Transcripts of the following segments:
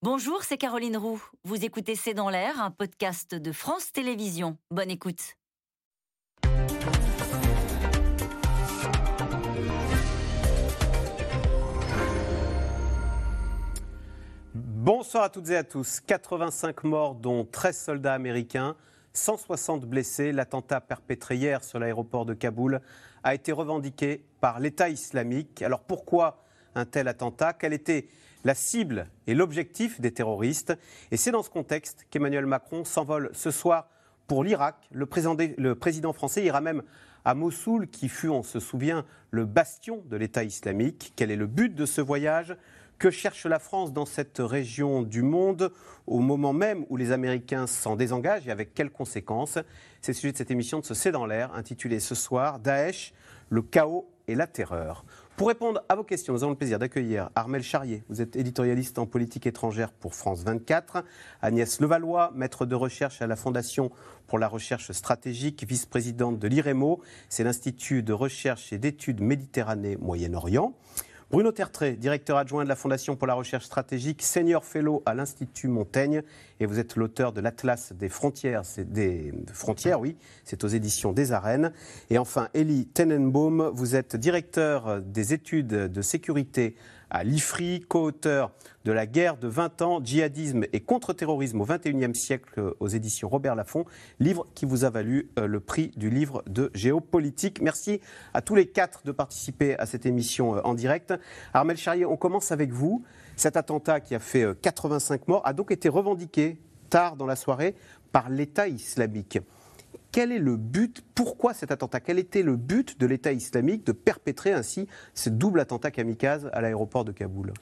Bonjour, c'est Caroline Roux. Vous écoutez C'est dans l'air, un podcast de France Télévisions. Bonne écoute. Bonsoir à toutes et à tous. 85 morts, dont 13 soldats américains, 160 blessés. L'attentat perpétré hier sur l'aéroport de Kaboul a été revendiqué par l'État islamique. Alors pourquoi un tel attentat? Quelle était la cible et l'objectif des terroristes Et c'est dans ce contexte qu'Emmanuel Macron s'envole ce soir pour l'Irak. Le président, français ira même à Mossoul, qui fut, on se souvient, le bastion de l'État islamique. Quel est le but de ce voyage? Que cherche la France dans cette région du monde au moment même où les Américains s'en désengagent et avec quelles conséquences? C'est le sujet de cette émission de ce C'est dans l'air, intitulée ce soir Daesh, le chaos et la terreur. Pour répondre à vos questions, nous avons le plaisir d'accueillir Armel Charrier. Vous êtes éditorialiste en politique étrangère pour France 24. Agnès Levallois, maître de recherche à la Fondation pour la recherche stratégique, vice-présidente de l'IREMO. C'est l'Institut de recherche et d'études Méditerranée-Moyen-Orient. Bruno Tertré, directeur adjoint de la Fondation pour la recherche stratégique, senior fellow à l'Institut Montaigne, et vous êtes l'auteur de l'Atlas des frontières, c'est des frontières, oui, c'est aux éditions des Arènes. Et enfin, Elie Tenenbaum, vous êtes directeur des études de sécurité à l'IFRI, co-auteur de La guerre de 20 ans, djihadisme et contre-terrorisme au XXIe siècle aux éditions Robert Laffont, livre qui vous a valu euh, le prix du livre de géopolitique. Merci à tous les quatre de participer à cette émission euh, en direct. Armel Charrier, on commence avec vous. Cet attentat qui a fait 85 euh, morts a donc été revendiqué tard dans la soirée par l'État islamique quel est le but, pourquoi cet attentat? Quel était le but de l'État islamique de perpétrer ainsi ce double attentat kamikaze à l'aéroport de Kaboul?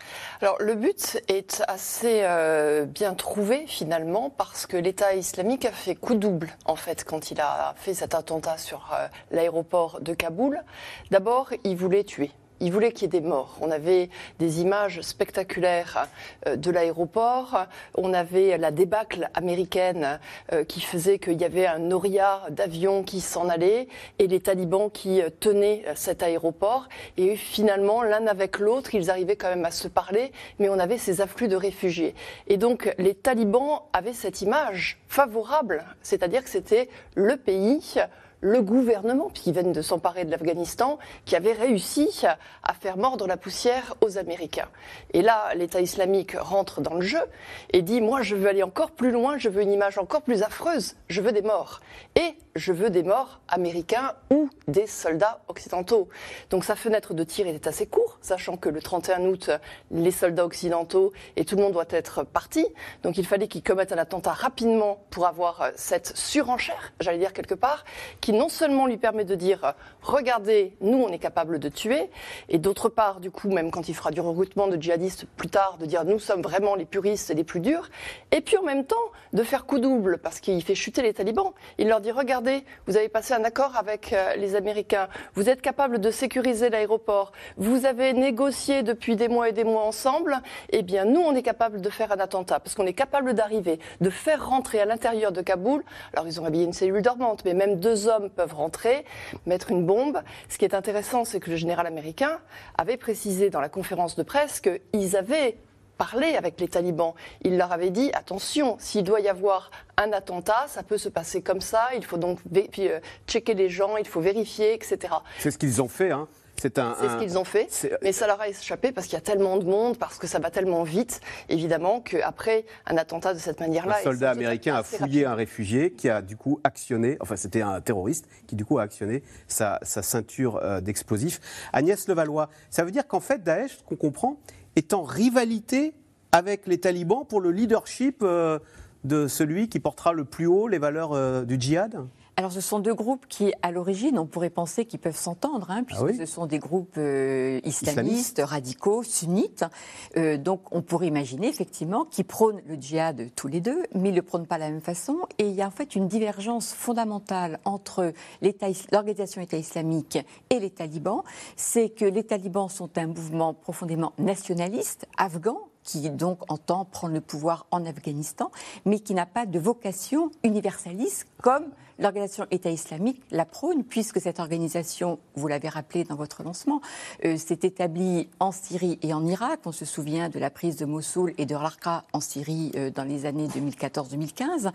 Alors le but est assez euh, bien trouvé finalement parce que l'État islamique a fait coup double en fait quand il a fait cet attentat sur euh, l'aéroport de Kaboul. D'abord, il voulait tuer il voulait qu'il y ait des morts. On avait des images spectaculaires euh, de l'aéroport. On avait la débâcle américaine euh, qui faisait qu'il y avait un noria d'avions qui s'en allait et les talibans qui euh, tenaient cet aéroport. Et finalement, l'un avec l'autre, ils arrivaient quand même à se parler, mais on avait ces afflux de réfugiés. Et donc, les talibans avaient cette image favorable, c'est-à-dire que c'était le pays le gouvernement, puisqu'ils viennent de s'emparer de l'Afghanistan, qui avait réussi à faire mordre la poussière aux Américains. Et là, l'État islamique rentre dans le jeu et dit, moi, je veux aller encore plus loin, je veux une image encore plus affreuse, je veux des morts. Et je veux des morts américains ou des soldats occidentaux. Donc sa fenêtre de tir était assez courte, sachant que le 31 août, les soldats occidentaux et tout le monde doit être parti. Donc il fallait qu'ils commettent un attentat rapidement pour avoir cette surenchère, j'allais dire quelque part, qui non seulement lui permet de dire regardez, nous on est capable de tuer, et d'autre part, du coup, même quand il fera du recrutement de djihadistes plus tard, de dire nous sommes vraiment les puristes et les plus durs, et puis en même temps de faire coup double parce qu'il fait chuter les talibans. Il leur dit regardez vous avez passé un accord avec euh, les Américains, vous êtes capable de sécuriser l'aéroport, vous avez négocié depuis des mois et des mois ensemble, eh bien nous, on est capable de faire un attentat, parce qu'on est capable d'arriver, de faire rentrer à l'intérieur de Kaboul, alors ils ont habillé une cellule dormante, mais même deux hommes peuvent rentrer, mettre une bombe. Ce qui est intéressant, c'est que le général américain avait précisé dans la conférence de presse qu'ils avaient parler avec les talibans. Il leur avait dit attention, s'il doit y avoir un attentat, ça peut se passer comme ça. Il faut donc euh, checker les gens, il faut vérifier, etc. C'est ce qu'ils ont fait, hein c'est ce qu'ils ont fait, mais ça leur a échappé parce qu'il y a tellement de monde, parce que ça va tellement vite, évidemment, qu'après un attentat de cette manière-là... Un soldat américain a fouillé un réfugié qui a du coup actionné, enfin c'était un terroriste, qui du coup a actionné sa, ceinture euh, d'explosifs. Agnès Levallois, ça veut dire qu'en fait Daesh, ce qu'on comprend, est en rivalité avec les talibans pour le leadership euh, de celui qui portera le plus haut les valeurs euh, du djihad? Alors, ce sont deux groupes qui, à l'origine, on pourrait penser qu'ils peuvent s'entendre, hein, puisque ah ce sont des groupes euh, islamistes, radicaux, sunnites. donc, on pourrait imaginer effectivement qu'ils prônent le djihad tous les deux, mais ils ne le prônent pas de la même façon. Et il y a en fait une divergence fondamentale entre l'organisation État islamique et les talibans. C'est que les talibans sont un mouvement profondément nationaliste, afghan, qui donc entend prendre le pouvoir en Afghanistan, mais qui n'a pas de vocation universaliste comme l'organisation État islamique la prône, puisque cette organisation, vous l'avez rappelé dans votre lancement, euh, s'est établie en Syrie et en Irak. On se souvient de la prise de Mossoul et de Raqqa en Syrie euh, dans les années 2014-2015.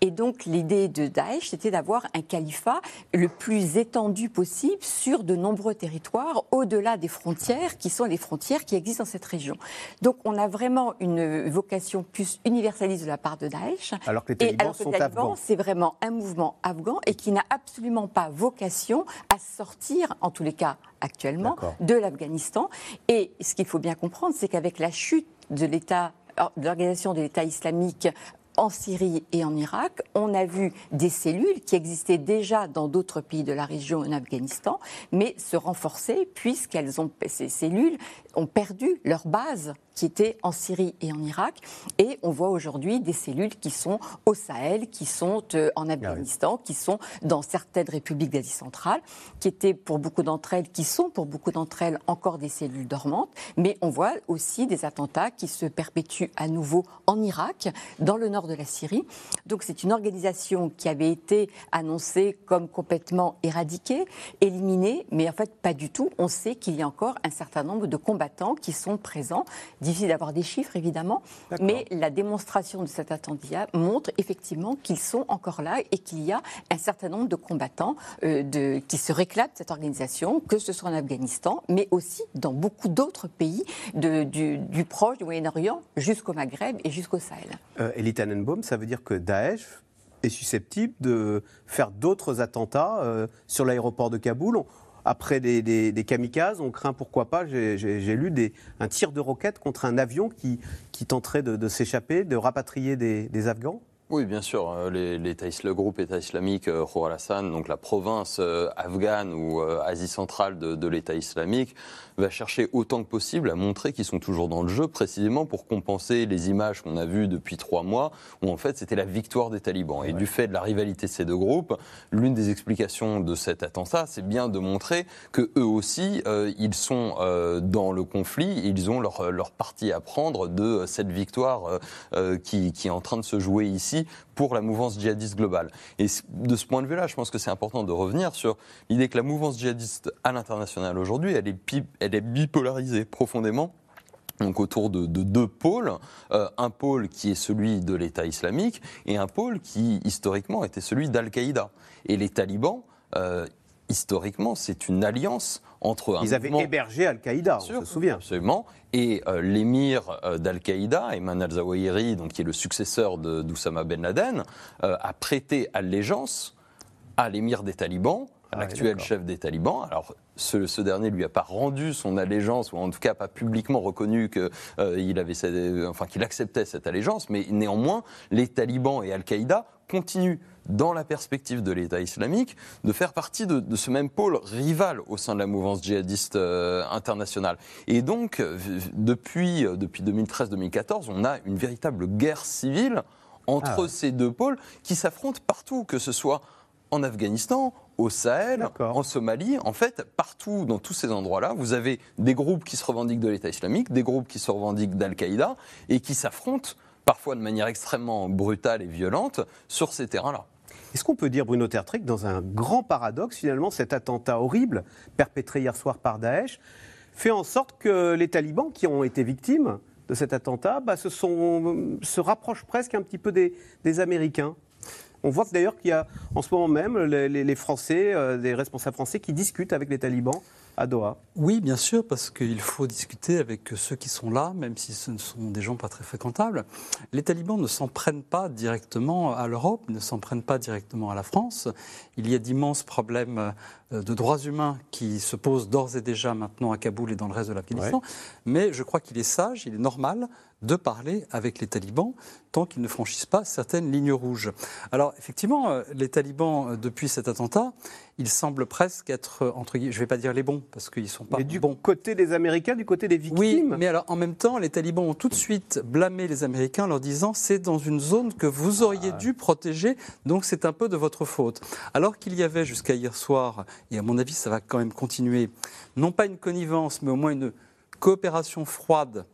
Et donc l'idée de Daesh, c'était d'avoir un califat le plus étendu possible sur de nombreux territoires, au-delà des frontières, qui sont les frontières qui existent dans cette région. Donc on a vraiment une vocation plus universaliste de la part de Daesh. Alors que les talibans sont afghans. C'est vraiment un mouvement afghan et qui n'a absolument pas vocation à sortir, en tous les cas actuellement, de l'Afghanistan. Et ce qu'il faut bien comprendre, c'est qu'avec la chute de l'État de l'organisation de l'État islamique en Syrie et en Irak, on a vu des cellules qui existaient déjà dans d'autres pays de la région en Afghanistan, mais se renforcer puisqu'elles ont ces cellules ont perdu leur base qui était en Syrie et en Irak. Et on voit aujourd'hui des cellules qui sont au Sahel, qui sont euh, en Afghanistan, qui sont dans certaines républiques d'Asie centrale, qui étaient pour beaucoup d'entre elles, qui sont pour beaucoup d'entre elles encore des cellules dormantes. Mais on voit aussi des attentats qui se perpétuent à nouveau en Irak, dans le nord de la Syrie. Donc c'est une organisation qui avait été annoncée comme complètement éradiquée, éliminée, mais en fait pas du tout. On sait qu'il y a encore un certain nombre de combattants qui sont présents Difficile d'avoir des chiffres, évidemment, mais la démonstration de cet attentat montre effectivement qu'ils sont encore là et qu'il y a un certain nombre de combattants euh, de, qui se réclament de cette organisation, que ce soit en Afghanistan, mais aussi dans beaucoup d'autres pays de, du, du, proche, du Moyen-Orient, jusqu'au Maghreb et jusqu'au Sahel. Euh, Elie Ça veut dire que Daesh est susceptible de faire d'autres attentats euh, sur l'aéroport de Kaboul. Après des, kamikazes, on craint pourquoi pas, j'ai lu un tir de roquette contre un avion qui tenterait de, s'échapper, de rapatrier des Afghans oui, bien sûr. Euh, le groupe État islamique euh, Khorasan, donc la province euh, afghane ou Asie centrale de, l'État islamique, va chercher autant que possible à montrer qu'ils sont toujours dans le jeu, précisément pour compenser les images qu'on a vues depuis trois mois, où en fait c'était la victoire des talibans. Et du fait de la rivalité de ces deux groupes, l'une des explications de cet attentat, c'est bien de montrer que eux aussi, ils sont dans le conflit, ils ont leur, leur partie à prendre de cette victoire qui, qui est en train de se jouer ici pour la mouvance djihadiste globale. Et de ce point de vue-là, je pense que c'est important de revenir sur l'idée que la mouvance djihadiste à l'international aujourd'hui, elle est, bipolarisée profondément donc autour de, deux pôles, euh, un pôle qui est celui de l'État islamique et un pôle qui historiquement était celui d'Al-Qaïda. Et les talibans, euh, historiquement, c'est une alliance entre un Ils avaient hébergé Al-Qaïda, on se souvient. Absolument. Et euh, l'émir euh, d'Al-Qaïda, Ayman al-Zawahiri, donc qui est le successeur d'Oussama Ben Laden, euh, a prêté allégeance à l'émir des talibans, ah l'actuel chef des talibans. Alors, ce, ce, dernier lui a pas rendu son allégeance, ou en tout cas pas publiquement reconnu qu'il avait, enfin qu'il acceptait cette allégeance, mais néanmoins, les talibans et Al-Qaïda continuent dans la perspective de l'État islamique, de faire partie de, ce même pôle rival au sein de la mouvance djihadiste euh, internationale. Et donc, euh, depuis, euh, depuis 2013-2014, on a une véritable guerre civile entre ah ces deux pôles qui s'affrontent partout, que ce soit en Afghanistan, au Sahel, en Somalie, en fait, partout dans tous ces endroits-là, vous avez des groupes qui se revendiquent de l'État islamique, des groupes qui se revendiquent d'Al-Qaïda et qui s'affrontent parfois de manière extrêmement brutale et violente sur ces terrains-là. Est-ce qu'on peut dire, Bruno Tertrick, dans un grand paradoxe, finalement, cet attentat horrible perpétré hier soir par Daesh fait en sorte que les talibans qui ont été victimes de cet attentat bah, se, rapprochent presque un petit peu des, Américains? On voit d'ailleurs qu'il y a en ce moment même les, Français, euh, des responsables français qui discutent avec les talibans à Doha Oui, bien sûr, parce qu'il faut discuter avec ceux qui sont là, même si ce ne sont des gens pas très fréquentables. Les talibans ne s'en prennent pas directement à l'Europe, ne s'en prennent pas directement à la France. Il y a d'immenses problèmes euh, de droits humains qui se posent d'ores et déjà maintenant à Kaboul et dans le reste de l'Afghanistan. Mais je crois qu'il est sage, il est normal de parler avec les talibans tant qu'ils ne franchissent pas certaines lignes rouges. Alors effectivement, euh, les talibans, euh, depuis cet attentat, ils semblent presque être, entre guillemets, je ne vais pas dire les bons, parce qu'ils ne sont pas mais du bons. côté des Américains, du côté des victimes Oui, mais alors en même temps, les talibans ont tout de suite blâmé les Américains en leur disant c'est dans une zone que vous auriez ah. dû protéger, donc c'est un peu de votre faute. Alors qu'il y avait jusqu'à hier soir, et à mon avis ça va quand même continuer, non pas une connivence, mais au moins une coopération froide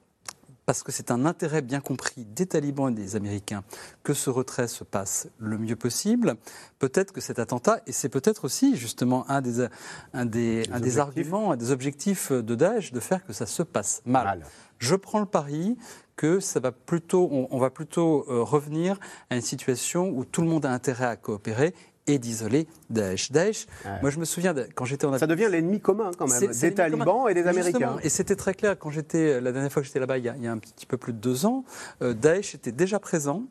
parce que c'est un intérêt bien compris des talibans et des Américains que ce retrait se passe le mieux possible. Peut-être que cet attentat, et c'est peut-être aussi justement un des, un des, un des arguments, un des objectifs de Daesh, de faire que ça se passe mal. Je prends le pari que ça va plutôt, on, va plutôt euh, revenir à une situation où tout le monde a intérêt à coopérer et d'isoler Daesh. Daesh, moi je me souviens quand j'étais en Ça devient l'ennemi commun quand même, des talibans et des Américains. Et c'était très clair quand j'étais, la dernière fois que j'étais là-bas, il, y a un petit peu plus de deux ans, euh, Daesh était déjà présent,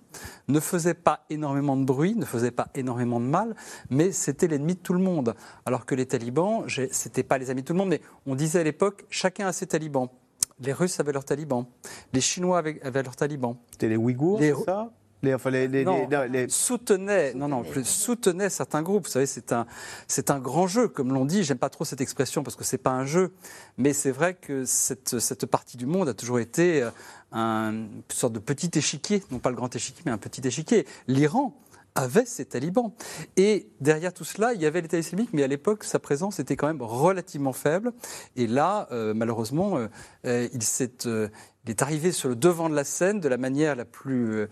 ne faisait pas énormément de bruit, ne faisait pas énormément de mal, mais c'était l'ennemi de tout le monde. Alors que les talibans, c'était pas les amis de tout le monde, mais on disait à l'époque, chacun a ses talibans. Les Russes avaient leurs talibans, les Chinois avaient, leurs talibans. C'était les Ouïghours, c'est ça? Les, enfin, les, les, non, les, soutenait, non, non, soutenait certains groupes. Vous savez, c'est un, c'est un grand jeu, comme l'on dit. J'aime pas trop cette expression parce que c'est pas un jeu, mais c'est vrai que cette, cette partie du monde a toujours été euh, un, une sorte de petit échiquier, non pas le grand échiquier, mais un petit échiquier. L'Iran avait ses talibans. Et derrière tout cela, il y avait l'État islamique, mais à l'époque, sa présence était quand même relativement faible. Et là, euh, malheureusement, euh, il s'est il est arrivé sur le devant de la scène de la manière la plus, euh,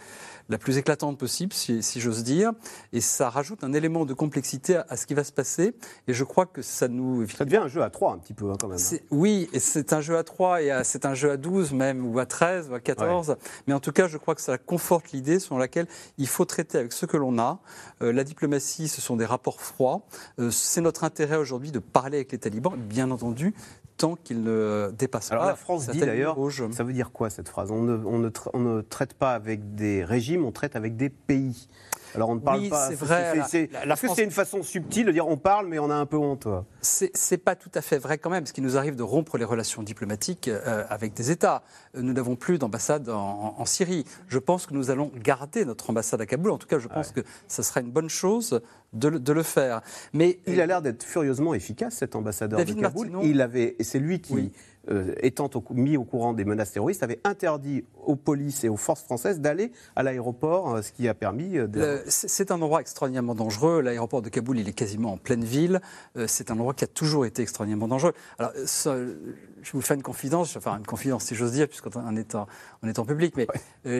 la plus éclatante possible, si, j'ose dire. Et ça rajoute un élément de complexité à, ce qui va se passer. Et je crois que ça nous. Ça devient un jeu à trois, un petit peu, hein, quand même. Hein. Oui, et c'est un jeu à trois, et c'est un jeu à 12 même, ou à 13, ou à 14. Mais en tout cas, je crois que ça conforte l'idée selon laquelle il faut traiter avec ce que l'on a. Euh, la diplomatie, ce sont des rapports froids. Euh, c'est notre intérêt aujourd'hui de parler avec les talibans. Bien entendu, tant qu'il ne dépasse Alors la France dit d'ailleurs, ça veut dire quoi cette phrase? On ne, on, ne on ne, traite pas avec des régimes, on traite avec des pays. Alors on ne parle pas. C'est vrai. Est-ce que c'est une façon subtile de dire on parle mais on a un peu honte C'est pas tout à fait vrai quand même, parce qu'il nous arrive de rompre les relations diplomatiques euh, avec des États. Nous n'avons plus d'ambassade en, Syrie. Je pense que nous allons garder notre ambassade à Kaboul. En tout cas, je pense que ça sera une bonne chose de, le faire. Mais il a l'air d'être furieusement efficace cet ambassadeur de Kaboul. Il avait, et c'est lui qui. Euh, étant mis au courant des menaces terroristes, avait interdit aux polices et aux forces françaises d'aller à l'aéroport, euh, ce qui a permis... Euh, c'est un endroit extraordinairement dangereux. L'aéroport de Kaboul, il est quasiment en pleine ville. c'est un endroit qui a toujours été extraordinairement dangereux. Alors, je vous fais une confidence, enfin une confidence si j'ose dire, puisqu'on est, en, on est en public, mais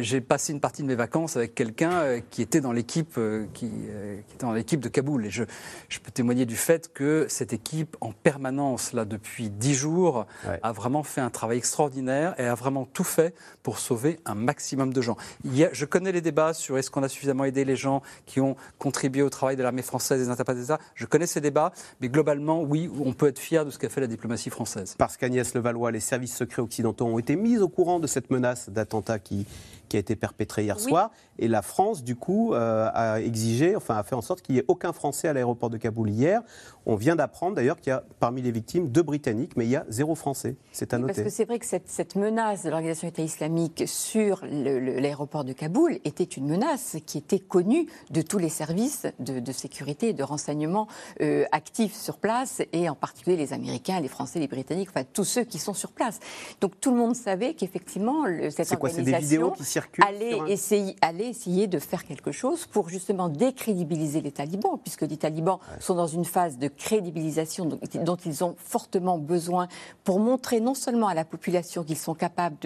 j'ai passé une partie de mes vacances avec quelqu'un qui était dans l'équipe qui, était dans l'équipe de Kaboul. Et je, je, peux témoigner du fait que cette équipe, en permanence, là, depuis dix jours, a vraiment fait un travail extraordinaire et a vraiment tout fait pour sauver un maximum de gens. Il je connais les débats sur est-ce qu'on a suffisamment aidé les gens qui ont contribué au travail de l'armée française, des interprètes d'État. Je connais ces débats, mais globalement, oui, on peut être fier de ce qu'a fait la diplomatie française. Parce qu'Agnès Levallois, les services secrets occidentaux ont été mis au courant de cette menace d'attentat qui, qui a été perpétrée hier soir. Et la France, du coup, euh, a exigé, enfin, a fait en sorte qu'il n'y ait aucun Français à l'aéroport de Kaboul hier. On vient d'apprendre d'ailleurs qu'il y a parmi les victimes deux Britanniques, mais il y a zéro Français. C'est à noter. Parce que c'est vrai que cette, menace de l'organisation État islamique sur l'aéroport de Kaboul était une menace qui était connue de tous les services de, sécurité et de renseignement euh, actifs sur place, et en particulier les Américains, les Français, les Britanniques, enfin tous ceux qui sont sur place. Donc tout le monde savait qu'effectivement cette organisation quoi, des vidéos qui allait, essayer, de faire quelque chose pour justement décrédibiliser les talibans, puisque les talibans sont dans une phase de crédibilisation dont ils ont fortement besoin pour montrer non seulement à la population qu'ils sont capables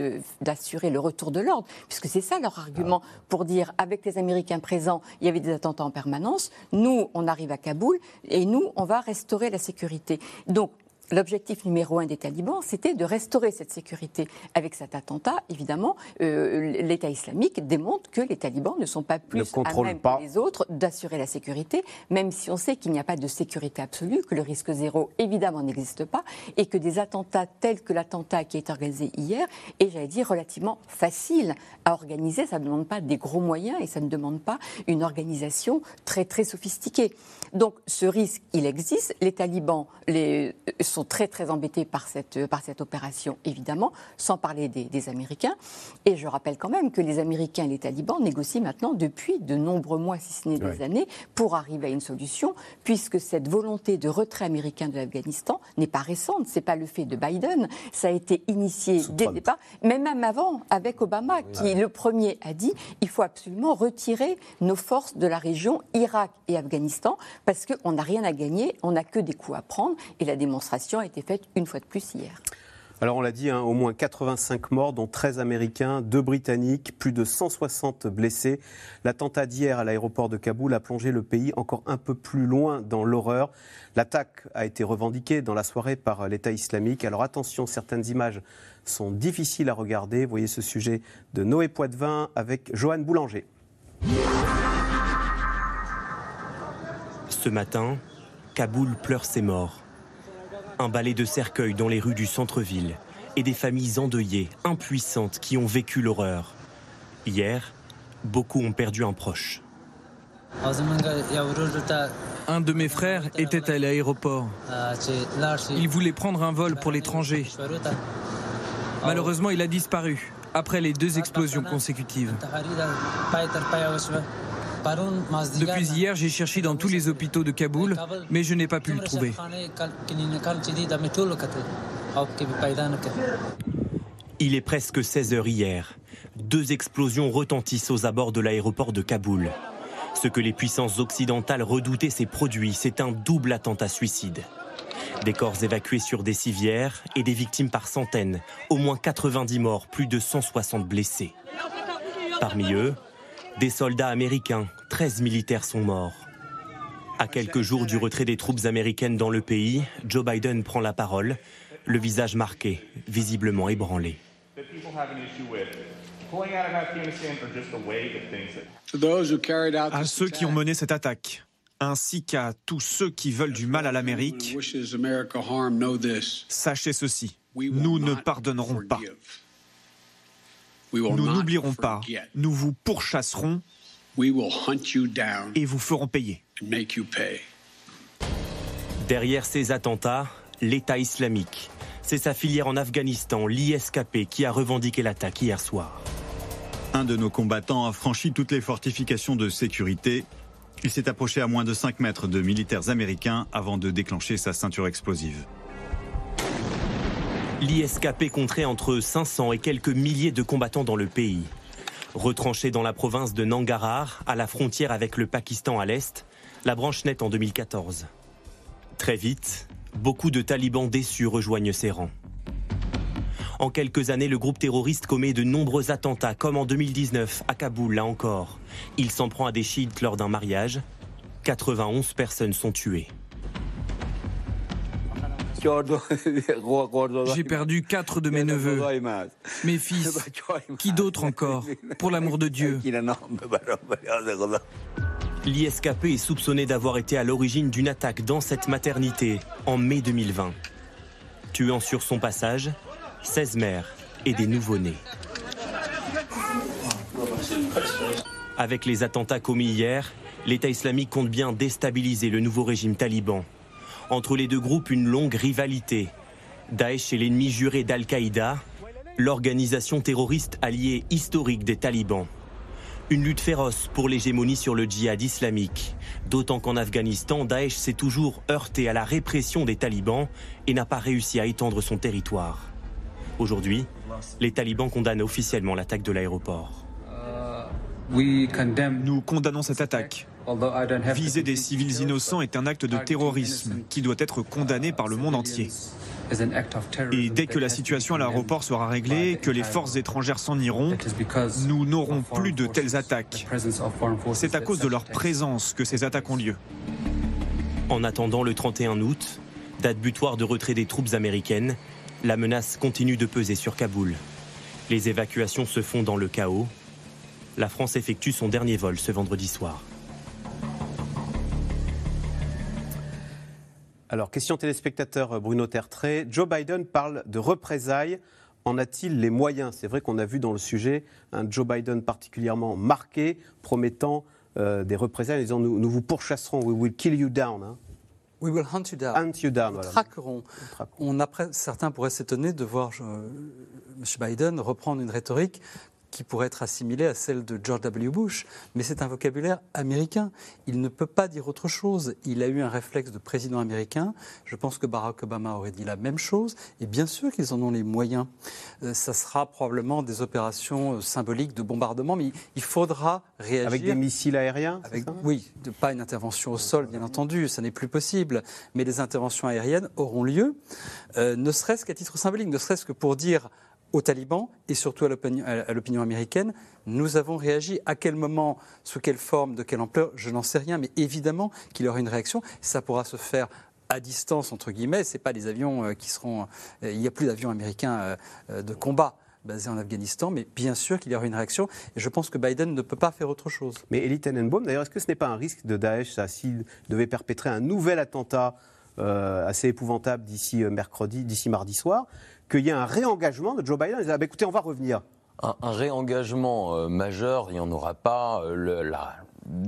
d'assurer le retour de l'ordre, puisque c'est ça leur argument pour dire avec les Américains présents, il y avait des attentats en permanence, nous, on arrive à Kaboul et nous, on va restaurer la sécurité. Donc, L'objectif numéro un des talibans, c'était de restaurer cette sécurité. Avec cet attentat, évidemment, euh, l'État islamique démontre que les talibans ne sont pas plus à même que les autres d'assurer la sécurité, même si on sait qu'il n'y a pas de sécurité absolue, que le risque zéro, évidemment, n'existe pas, et que des attentats tels que l'attentat qui a été organisé hier est, j'allais dire, relativement facile à organiser. Ça ne demande pas des gros moyens et ça ne demande pas une organisation très, très sophistiquée. Donc, ce risque, il existe. Les talibans les, sont très très embêtés par cette, par cette opération, évidemment, sans parler des, Américains. Et je rappelle quand même que les Américains et les talibans négocient maintenant depuis de nombreux mois, si ce n'est des années, pour arriver à une solution, puisque cette volonté de retrait américain de l'Afghanistan n'est pas récente, c'est pas le fait de Biden, ça a été initié dès le départ, mais même avant, avec Obama, qui le premier a dit il faut absolument retirer nos forces de la région Irak et Afghanistan, parce qu'on n'a rien à gagner, on n'a que des coups à prendre, et la démonstration a été faite une fois de plus hier. Alors on l'a dit, hein, au moins 85 morts, dont 13 Américains, 2 Britanniques, plus de 160 blessés. L'attentat d'hier à l'aéroport de Kaboul a plongé le pays encore un peu plus loin dans l'horreur. L'attaque a été revendiquée dans la soirée par l'État islamique. Alors attention, certaines images sont difficiles à regarder. Voyez ce sujet de Noé Poitvin avec Joanne Boulanger. Ce matin, Kaboul pleure ses morts un balai de cercueils dans les rues du centre-ville et des familles endeuillées, impuissantes, qui ont vécu l'horreur. Hier, beaucoup ont perdu un proche. Un de mes frères était à l'aéroport. Il voulait prendre un vol pour l'étranger. Malheureusement, il a disparu après les deux explosions consécutives. Depuis hier, j'ai cherché dans tous les hôpitaux de Kaboul, mais je n'ai pas pu le trouver. Il est presque 16 heures hier. Deux explosions retentissent aux abords de l'aéroport de Kaboul. Ce que les puissances occidentales redoutaient s'est produit. C'est un double attentat suicide. Des corps évacués sur des civières et des victimes par centaines. Au moins 90 morts, plus de 160 blessés. Parmi eux, des soldats américains, 13 militaires sont morts. À quelques jours du retrait des troupes américaines dans le pays, Joe Biden prend la parole, le visage marqué, visiblement ébranlé. À ceux qui ont mené cette attaque, ainsi qu'à tous ceux qui veulent du mal à l'Amérique, sachez ceci, nous ne pardonnerons pas. Nous n'oublierons pas. Nous vous pourchasserons et vous ferons payer. Derrière ces attentats, l'État islamique. C'est sa filière en Afghanistan, l'ISKP, qui a revendiqué l'attaque hier soir. Un de nos combattants a franchi toutes les fortifications de sécurité. Il s'est approché à moins de 5 mètres de militaires américains avant de déclencher sa ceinture explosive. L'ISKP compterait entre 500 et quelques milliers de combattants dans le pays. Retranché dans la province de Nangarhar, à la frontière avec le Pakistan à l'est, la branche naît en 2014. Très vite, beaucoup de talibans déçus rejoignent ses rangs. En quelques années, le groupe terroriste commet de nombreux attentats, comme en 2019 à Kaboul, là encore. Il s'en prend à des chiites lors d'un mariage. 91 personnes sont tuées. J'ai perdu quatre de mes neveux, mes fils. Qui d'autre encore Pour l'amour de Dieu. L'ISKP est soupçonné d'avoir été à l'origine d'une attaque dans cette maternité en mai 2020, tuant sur son passage 16 mères et des nouveau-nés. Avec les attentats commis hier, l'État islamique compte bien déstabiliser le nouveau régime taliban entre les deux groupes, une longue rivalité. Daesh est l'ennemi juré d'Al-Qaïda, l'organisation terroriste alliée historique des talibans. Une lutte féroce pour l'hégémonie sur le djihad islamique. D'autant qu'en Afghanistan, Daesh s'est toujours heurté à la répression des talibans et n'a pas réussi à étendre son territoire. Aujourd'hui, les talibans condamnent officiellement l'attaque de l'aéroport. Nous condamnons cette attaque. Viser des civils innocents est un acte de terrorisme qui doit être condamné par le monde entier. Et dès que la situation à l'aéroport sera réglée, que les forces étrangères s'en iront, nous n'aurons plus de telles attaques. C'est à cause de leur présence que ces attaques ont lieu. En attendant le 31 août, date butoir de retrait des troupes américaines, la menace continue de peser sur Kaboul. Les évacuations se font dans le chaos. La France effectue son dernier vol ce vendredi soir. Alors, question téléspectateur euh, Bruno Tertré. Joe Biden parle de représailles. En a-t-il les moyens? C'est vrai qu'on a vu dans le sujet un Joe Biden particulièrement marqué, promettant euh, des représailles, en disant nous, vous pourchasserons, we will kill you down. Hein. We will hunt you down. Hunt you down nous traquerons. On certains pourraient s'étonner de voir euh, M. Biden reprendre une rhétorique qui pourrait être assimilée à celle de George W. Bush, mais c'est un vocabulaire américain. Il ne peut pas dire autre chose. Il a eu un réflexe de président américain. Je pense que Barack Obama aurait dit la même chose, et bien sûr qu'ils en ont les moyens. Euh, ça sera probablement des opérations euh, symboliques de bombardement, mais il faudra réagir. Avec des missiles aériens avec, Oui, pas une intervention au sol, bien entendu, ça n'est plus possible, mais les interventions aériennes auront lieu, euh, ne serait-ce qu'à titre symbolique, ne serait-ce que pour dire aux talibans et surtout à l'opinion américaine, nous avons réagi. À quel moment, sous quelle forme, de quelle ampleur, je n'en sais rien, mais évidemment qu'il y aura une réaction. Ça pourra se faire à distance, entre guillemets. Ce pas des avions euh, qui seront. Euh, il n'y a plus d'avions américains euh, de combat basés en Afghanistan, mais bien sûr qu'il y aura une réaction. Et je pense que Biden ne peut pas faire autre chose. Mais Elie Tenenbaum, d'ailleurs, est-ce que ce n'est pas un risque de Daesh, s'il devait perpétrer un nouvel attentat assez épouvantable d'ici mercredi, d'ici mardi soir, qu'il y ait un réengagement de Joe Biden. Il dit, ah, bah, écoutez, on va revenir. Un, réengagement euh, majeur, il n'y en aura pas. Euh,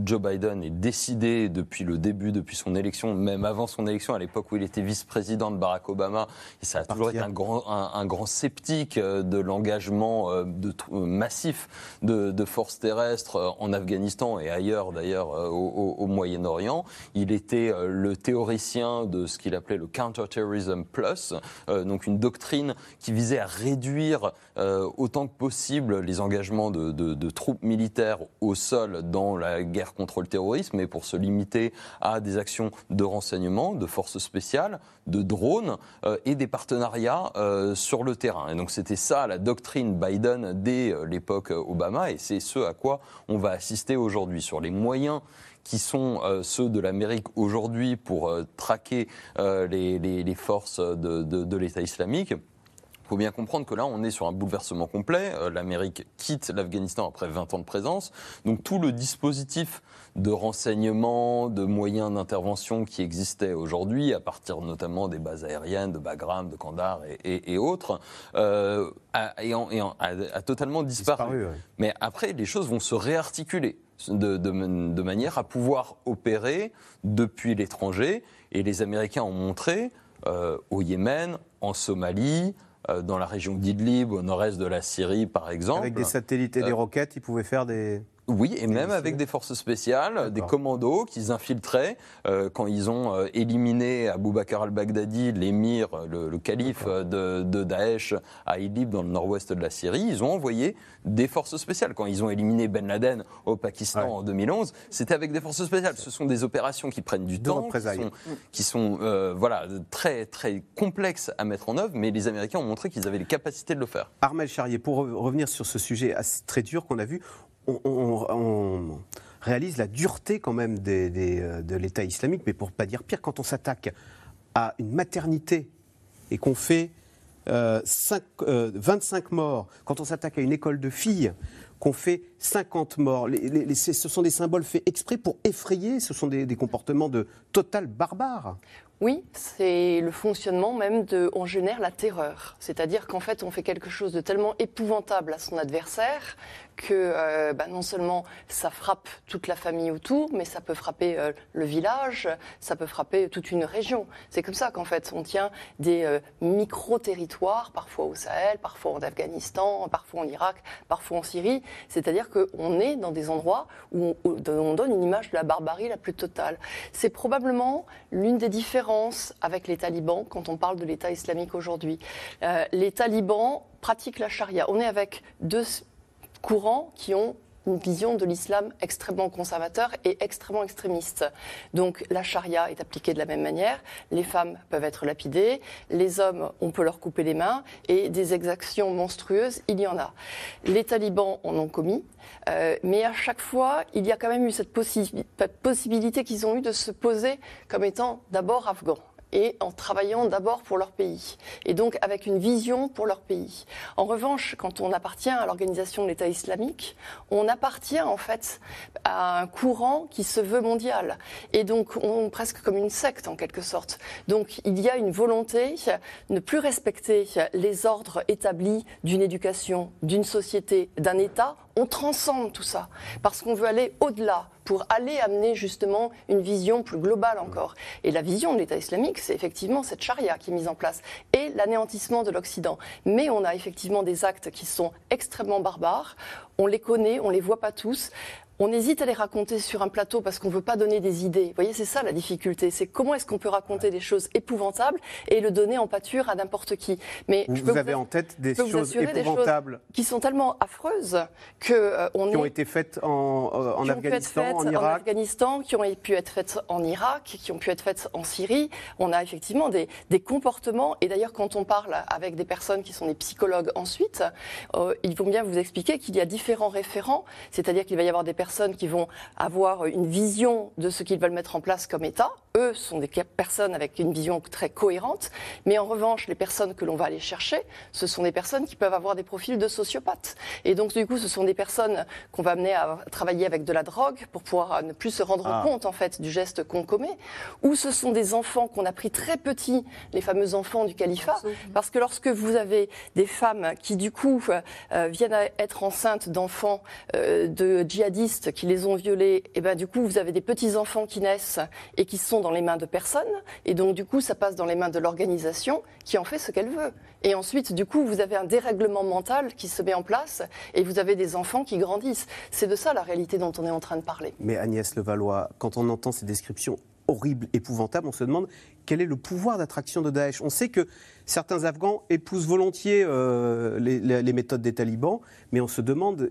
Joe Biden est décidé depuis le début, depuis son élection, même avant son élection, à l'époque où il était vice-président de Barack Obama, et ça a toujours été un grand, un, grand sceptique euh, de l'engagement euh, de, euh, massif de, de, forces terrestres en Afghanistan et ailleurs d'ailleurs au, au, Moyen-Orient. Il était le théoricien de ce qu'il appelait le Counterterrorism Plus, donc une doctrine qui visait à réduire autant que possible les engagements de, de, de troupes militaires au sol dans la guerre contre le terrorisme, mais pour se limiter à des actions de renseignement, de forces spéciales, de drones euh, et des partenariats euh, sur le terrain. Et donc c'était ça la doctrine Biden dès euh, l'époque Obama, et c'est ce à quoi on va assister aujourd'hui sur les moyens qui sont ceux de l'Amérique aujourd'hui pour traquer les, forces de l'État islamique. Il faut bien comprendre que là, on est sur un bouleversement complet. Euh, L'Amérique quitte l'Afghanistan après 20 ans de présence. Donc tout le dispositif de renseignement, de moyens d'intervention qui existait aujourd'hui, à partir notamment des bases aériennes de Bagram, de Kandahar et, autres, euh, a, totalement disparu. Mais après, les choses vont se réarticuler. De, manière à pouvoir opérer depuis l'étranger. Et les Américains ont montré euh, au Yémen, en Somalie, dans la région d'Idlib, au nord-est de la Syrie, par exemple. Avec des satellites et des euh, roquettes, ils pouvaient faire des... Oui, et même avec des forces spéciales, des commandos qu'ils infiltraient euh, quand ils ont euh, éliminé Abu Bakr al-Baghdadi, l'émir, le, calife de, Daesh à Idlib dans le nord-ouest de la Syrie. Ils ont envoyé des forces spéciales. Quand ils ont éliminé Ben Laden au Pakistan en 2011, c'était avec des forces spéciales. Ce sont des opérations qui prennent du temps, qui sont, euh, voilà, très, très complexes à mettre en œuvre, mais les Américains ont montré qu'ils avaient les capacités de le faire. Armel Charrier, pour revenir sur ce sujet très dur qu'on a vu, on, réalise la dureté quand même euh, de l'État islamique, mais pour pas dire pire, quand on s'attaque à une maternité et qu'on fait 25 euh, euh, morts, quand on s'attaque à une école de filles, qu'on fait 50 morts, ce sont des symboles faits exprès pour effrayer, ce sont des, des comportements de total barbare. Oui, c'est le fonctionnement même de on génère la terreur. C'est-à-dire qu'en fait, on fait quelque chose de tellement épouvantable à son adversaire que euh, bah, non seulement ça frappe toute la famille autour, mais ça peut frapper euh, le village, ça peut frapper toute une région. C'est comme ça qu'en fait on tient des euh, micro-territoires, parfois au Sahel, parfois en Afghanistan, parfois en Irak, parfois en Syrie. C'est-à-dire qu'on est dans des endroits où on, on donne une image de la barbarie la plus totale. C'est probablement l'une des différences avec les talibans quand on parle de l'État islamique aujourd'hui. les talibans pratiquent la charia. On est avec deux courants qui ont une vision de l'islam extrêmement conservateur et extrêmement extrémiste. Donc la charia est appliquée de la même manière, les femmes peuvent être lapidées, les hommes, on peut leur couper les mains, et des exactions monstrueuses, il y en a. Les talibans en ont commis, euh, mais à chaque fois, il y a quand même eu cette possibilité qu'ils ont eu de se poser comme étant d'abord afghans et en travaillant d'abord pour leur pays, et donc avec une vision pour leur pays. En revanche, quand on appartient à l'organisation de l'État islamique, on appartient en fait à un courant qui se veut mondial, et donc on, presque comme une secte en quelque sorte. Donc il y a une volonté de ne plus respecter les ordres établis d'une éducation, d'une société, d'un État On transcende tout ça parce qu'on veut aller au-delà pour aller amener justement une vision plus globale encore. Et la vision de l'État islamique, c'est effectivement cette charia qui est mise en place et l'anéantissement de l'Occident. Mais on a effectivement des actes qui sont extrêmement barbares. On les connaît, on les voit pas tous. On hésite à les raconter sur un plateau parce qu'on ne veut pas donner des idées. Vous voyez, c'est ça la difficulté. C'est comment est-ce qu'on peut raconter des choses épouvantables et le donner en pâture à n'importe qui. Mais vous, je avez en tête des choses épouvantables qui sont tellement affreuses que euh, on qui ont été faites en, euh, en Afghanistan, en Irak, en Afghanistan, qui ont pu être faites en Irak, qui ont pu être faites en Syrie. On a effectivement des, des comportements. Et d'ailleurs, quand on parle avec des personnes qui sont des psychologues ensuite, euh, ils vont bien vous expliquer qu'il y a différents référents. C'est-à-dire qu'il va y avoir des personnes qui vont avoir une vision de ce qu'ils veulent mettre en place comme État. Eux sont des personnes avec une vision très cohérente. Mais en revanche, les personnes que l'on va aller chercher, ce sont des personnes qui peuvent avoir des profils de sociopathes. Et donc, du coup, ce sont des personnes qu'on va amener à travailler avec de la drogue pour pouvoir ne plus se rendre ah. compte, en fait, du geste qu'on commet. Ou ce sont des enfants qu'on a pris très petits, les fameux enfants du califat. Parce que lorsque vous avez des femmes qui, du coup, euh, viennent à être enceintes d'enfants euh, de djihadistes, qui les ont violés, et ben du coup vous avez des petits enfants qui naissent et qui sont dans les mains de personne, et donc du coup ça passe dans les mains de l'organisation qui en fait ce qu'elle veut. Et ensuite du coup vous avez un dérèglement mental qui se met en place et vous avez des enfants qui grandissent. C'est de ça la réalité dont on est en train de parler. Mais Agnès Levallois, quand on entend ces descriptions horribles, épouvantables, on se demande quel est le pouvoir d'attraction de Daesh. On sait que certains Afghans épousent volontiers euh, les, les, méthodes des talibans, mais on se demande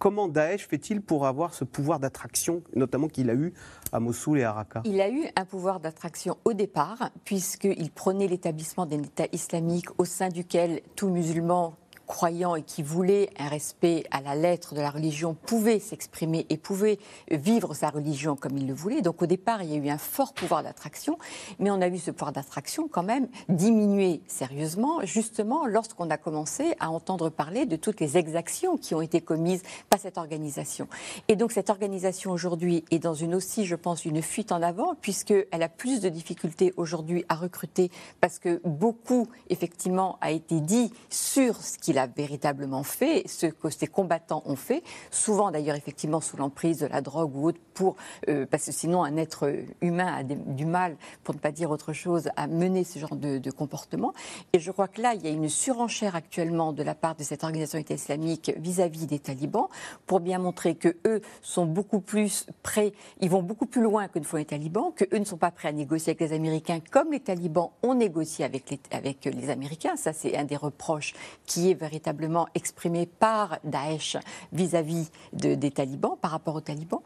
comment Daesh fait-il pour avoir ce pouvoir d'attraction, notamment qu'il a eu à Mossoul et à Raqqa? Il a eu un pouvoir d'attraction au départ, puisqu'il prenait l'établissement d'un État islamique au sein duquel tout musulman croyant et qui voulait un respect à la lettre de la religion pouvait s'exprimer et pouvait vivre sa religion comme il le voulait. Donc au départ, il y a eu un fort pouvoir d'attraction, mais on a vu ce pouvoir d'attraction quand même diminuer sérieusement, justement lorsqu'on a commencé à entendre parler de toutes les exactions qui ont été commises par cette organisation. Et donc cette organisation aujourd'hui est dans une aussi, je pense, une fuite en avant, puisqu'elle a plus de difficultés aujourd'hui à recruter, parce que beaucoup, effectivement, a été dit sur ce qu'il a véritablement fait, ce que ses combattants ont fait, souvent d'ailleurs effectivement sous l'emprise de la drogue ou autre, pour, euh, parce que sinon un être humain a du mal, pour ne pas dire autre chose, à mener ce genre de, comportement. Et je crois que là, il y a une surenchère actuellement de la part de cette organisation État islamique vis-à-vis des talibans, pour bien montrer que eux sont beaucoup plus prêts, ils vont beaucoup plus loin que ne font les talibans, que eux ne sont pas prêts à négocier avec les Américains comme les talibans ont négocié avec les, avec les Américains. Ça, c'est un des reproches qui est véritablement exprimé par Daesh vis-à-vis des talibans, par rapport aux talibans.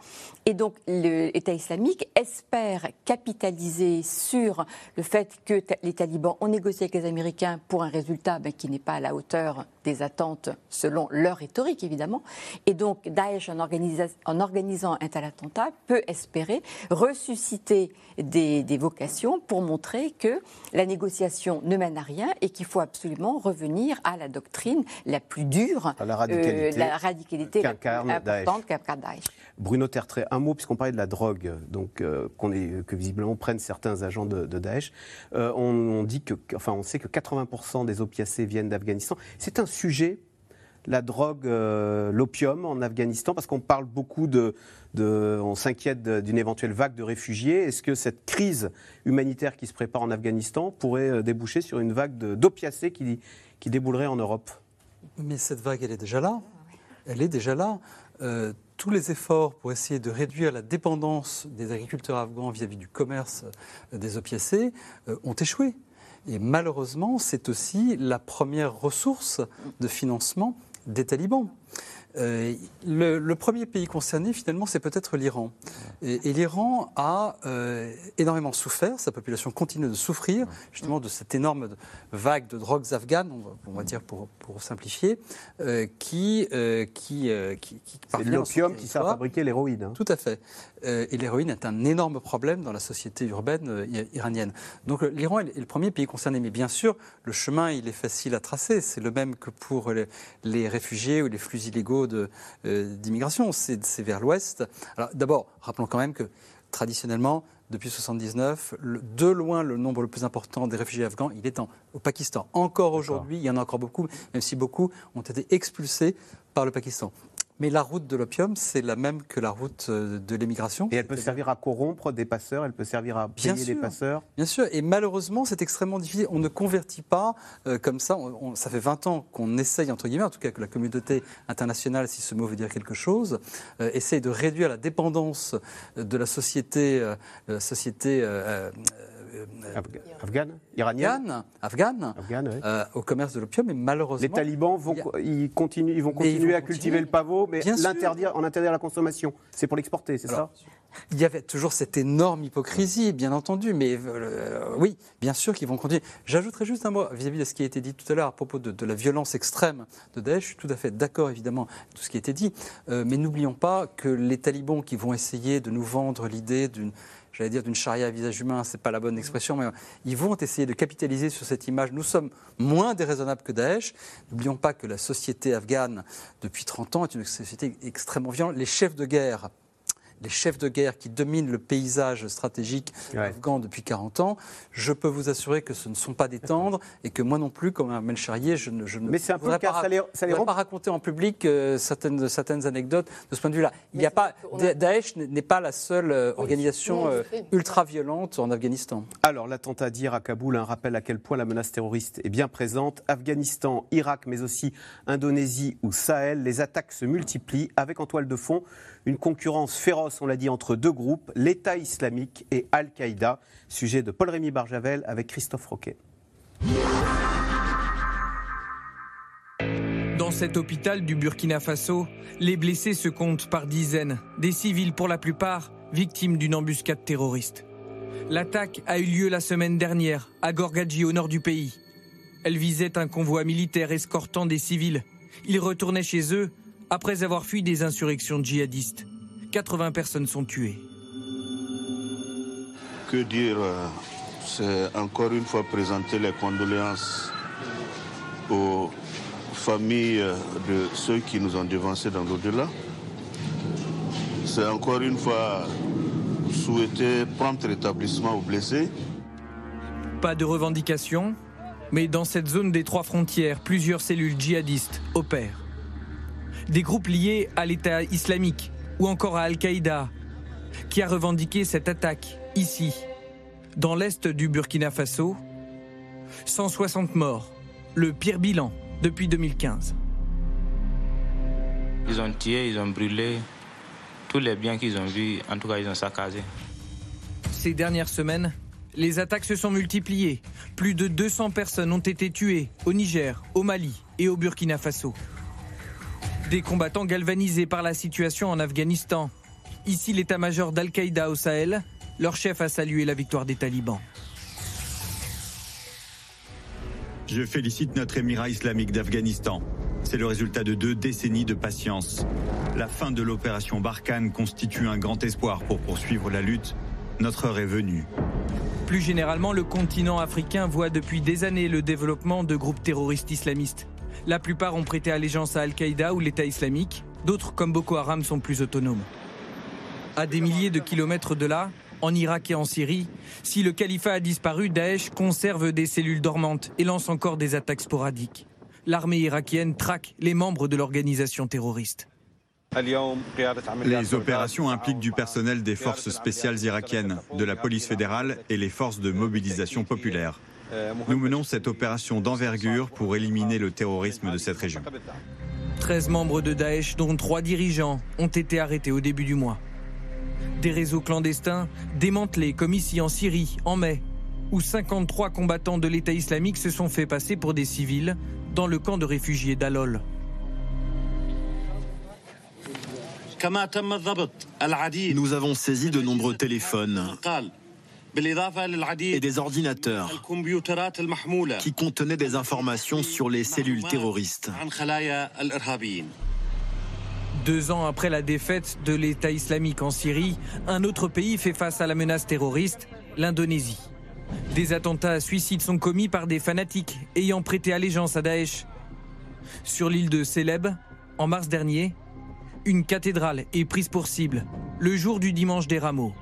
Et donc l'État islamique espère capitaliser sur le fait que les talibans ont négocié avec les Américains pour un résultat ben, qui n'est pas à la hauteur des attentes selon leur rhétorique évidemment. Et donc Daesh, en, en organisant un tel attentat, peut espérer ressusciter des, des vocations pour montrer que la négociation ne mène à rien et qu'il faut absolument revenir à la doctrine la plus dure, la radicalité, euh, la, radicalité la plus importante qu'incarne Daesh. Bruno Tertrais, un mot, puisqu'on parlait de la drogue, donc, euh, est, que visiblement prennent certains agents de, Daesh. Euh, on, dit que, enfin, on sait que 80% des opiacés viennent d'Afghanistan. C'est un sujet la drogue, l'opium en Afghanistan Parce qu'on parle beaucoup de, on s'inquiète d'une éventuelle vague de réfugiés. Est-ce que cette crise humanitaire qui se prépare en Afghanistan pourrait déboucher sur une vague d'opiacés qui, qui déboulerait en Europe? Mais cette vague, elle est déjà là. Elle est déjà là. Euh, tous les efforts pour essayer de réduire la dépendance des agriculteurs afghans vis-à-vis du commerce euh, des opiacés euh, ont échoué. Et malheureusement, c'est aussi la première ressource de financement des talibans. Euh, le, premier pays concerné, finalement, c'est peut-être l'Iran. Et, l'Iran a euh, énormément souffert, sa population continue de souffrir, justement, de cette énorme vague de drogues afghanes, on va, dire pour, pour simplifier, euh, qui, qui, qui, qui C'est l'opium qui sert à fabriquer l'héroïne. Hein. Tout à fait. et l'héroïne est un énorme problème dans la société urbaine iranienne. Donc l'Iran est le premier pays concerné. Mais bien sûr, le chemin, il est facile à tracer. C'est le même que pour les, les réfugiés ou les flux illégaux euh, d'immigration, c'est vers l'ouest. Alors d'abord, rappelons quand même que traditionnellement, depuis 1979, de loin le nombre le plus important des réfugiés afghans, il est en, au Pakistan. Encore aujourd'hui, il y en a encore beaucoup, même si beaucoup ont été expulsés par le Pakistan. Mais la route de l'opium, c'est la même que la route euh, de l'émigration. Et elle peut servir à corrompre des passeurs, elle peut servir à payer des passeurs. Bien sûr, et malheureusement, c'est extrêmement difficile. On ne convertit pas euh, comme ça. ça fait 20 ans qu'on essaye, entre guillemets, en tout cas que la communauté internationale, si ce mot veut dire quelque chose, euh, essaye de réduire la dépendance de la société, société afghane, iranienne, afghane, euh, au commerce de l'opium, mais malheureusement. Les talibans vont, ils continuent, ils vont continuer à cultiver le pavot, mais l'interdire, en interdire la consommation. C'est pour l'exporter, c'est ça? il y avait toujours cette énorme hypocrisie, bien entendu, mais euh, oui, bien sûr qu'ils vont continuer. J'ajouterai juste un mot vis-à-vis de ce qui a été dit tout à l'heure à propos de, la violence extrême de Daesh. Je suis tout à fait d'accord, évidemment, avec tout ce qui a été dit, mais n'oublions pas que les talibans qui vont essayer de nous vendre l'idée d'une j'allais dire d'une charia à visage humain, c'est pas la bonne expression, mais ils vont essayer de capitaliser sur cette image. Nous sommes moins déraisonnables que Daesh. N'oublions pas que la société afghane, depuis 30 ans, est une société extrêmement violente. Les chefs de guerre les chefs de guerre qui dominent le paysage stratégique afghan depuis 40 ans, je peux vous assurer que ce ne sont pas des tendres et que moi non plus, comme un Melcharier, je ne, je Mais c'est un peu pas, ça les, pas raconter en public euh, certaines, certaines anecdotes de ce point de vue-là. Il n'y a pas, Daesh n'est pas la seule euh, organisation euh, ultra-violente en Afghanistan. Alors, l'attentat d'hier à Kaboul, un rappel à quel point la menace terroriste est bien présente. Afghanistan, Irak, mais aussi Indonésie ou Sahel, les attaques se multiplient avec en toile de fond une concurrence féroce, on l'a dit, entre deux groupes, l'État islamique et Al-Qaïda. Sujet de Paul-Rémy Barjavel avec Christophe Roquet. Dans cet hôpital du Burkina Faso, les blessés se comptent par dizaines, des civils pour la plupart victimes d'une embuscade terroriste. L'attaque a eu lieu la semaine dernière à Gorgadji au nord du pays. Elle visait un convoi militaire escortant des civils. Ils retournaient chez eux après avoir fui des insurrections djihadistes. 80 personnes sont tuées. Que dire euh, C'est encore une fois présenter les condoléances aux familles euh, de ceux qui nous ont devancés dans l'au-delà. C'est encore une fois souhaiter prompt rétablissement aux blessés. Pas de revendication, mais dans cette zone des trois frontières, plusieurs cellules djihadistes opèrent des groupes liés à l'État islamique ou encore à Al-Qaïda, qui a revendiqué cette attaque ici, dans l'est du Burkina Faso. 160 morts, le pire bilan depuis 2015. Ils ont tué, ils ont brûlé tous les biens qu'ils ont vus, en tout cas ils ont saccagé. Ces dernières semaines, les attaques se sont multipliées. Plus de 200 personnes ont été tuées au Niger, au Mali et au Burkina Faso. Des combattants galvanisés par la situation en Afghanistan. Ici, l'état-major d'Al-Qaïda au Sahel, leur chef a salué la victoire des talibans. Je félicite notre émirat islamique d'Afghanistan. C'est le résultat de deux décennies de patience. La fin de l'opération Barkhane constitue un grand espoir pour poursuivre la lutte. Notre heure est venue. Plus généralement, le continent africain voit depuis des années le développement de groupes terroristes islamistes. La plupart ont prêté allégeance à Al-Qaïda ou l'État islamique, d'autres comme Boko Haram sont plus autonomes. À des milliers de kilomètres de là, en Irak et en Syrie, si le califat a disparu, Daesh conserve des cellules dormantes et lance encore des attaques sporadiques. L'armée irakienne traque les membres de l'organisation terroriste. Les opérations impliquent du personnel des forces spéciales irakiennes, de la police fédérale et les forces de mobilisation populaire. Nous menons cette opération d'envergure pour éliminer le terrorisme de cette région. 13 membres de Daesh, dont 3 dirigeants, ont été arrêtés au début du mois. Des réseaux clandestins démantelés comme ici en Syrie en mai, où 53 combattants de l'État islamique se sont fait passer pour des civils dans le camp de réfugiés d'Alol. Nous avons saisi de nombreux téléphones et des ordinateurs qui contenaient des informations sur les cellules terroristes. Deux ans après la défaite de l'État islamique en Syrie, un autre pays fait face à la menace terroriste, l'Indonésie. Des attentats à suicide sont commis par des fanatiques ayant prêté allégeance à Daesh. Sur l'île de Célèbes, en mars dernier, une cathédrale est prise pour cible, le jour du dimanche des rameaux.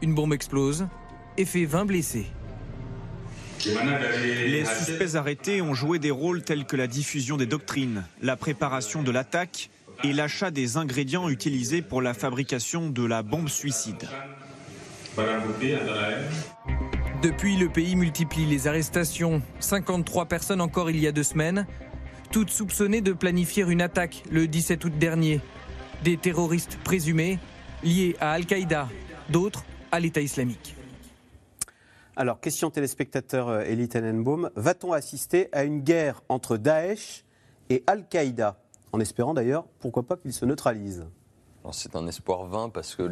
Une bombe explose, et fait 20 blessés. Les suspects arrêtés ont joué des rôles tels que la diffusion des doctrines, la préparation de l'attaque et l'achat des ingrédients utilisés pour la fabrication de la bombe suicide. Depuis, le pays multiplie les arrestations. 53 personnes encore il y a deux semaines, toutes soupçonnées de planifier une attaque le 17 août dernier. Des terroristes présumés liés à Al-Qaïda, d'autres à l'État islamique. Alors, question téléspectateur euh, Elie Tenenbaum, va-t-on assister à une guerre entre Daesh et Al-Qaïda? En espérant d'ailleurs, pourquoi pas qu'ils se neutralisent c'est un espoir vain parce que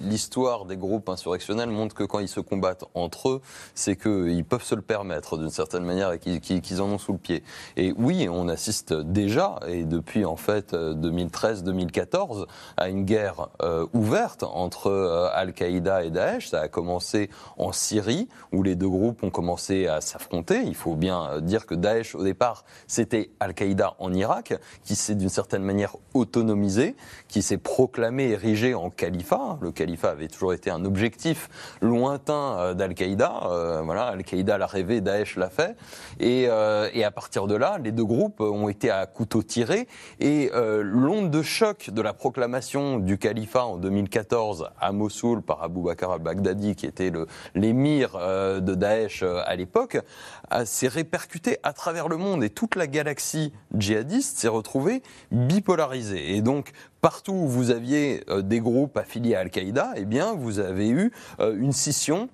l'histoire des groupes insurrectionnels montre que quand ils se combattent entre eux, c'est qu'ils peuvent se le permettre d'une certaine manière et qu'ils en ont sous le pied. Et oui, on assiste déjà, et depuis en fait 2013-2014, à une guerre euh, ouverte entre euh, Al-Qaïda et Daesh. Ça a commencé en Syrie, où les deux groupes ont commencé à s'affronter. Il faut bien euh, dire que Daesh, au départ, c'était Al-Qaïda en Irak, qui s'est d'une certaine manière autonomisé, qui s'est proclamé, érigé en califat. Le califat avait toujours été un objectif lointain euh, d'Al-Qaïda. Euh, voilà, Al-Qaïda l'a rêvé, Daesh l'a fait. Et, euh, et, à partir de là, les deux groupes ont été à couteau tiré. Et l'onde de choc de la proclamation du califat en 2014 à Mossoul par Abu Bakr al-Baghdadi, qui était l'émir de Daesh à l'époque, s'est répercutée à travers le monde. Et toute la galaxie djihadiste s'est retrouvée bipolarisée. Et donc, partout où vous aviez euh, des groupes affiliés à Al-Qaïda, eh bien, vous avez eu euh, une scission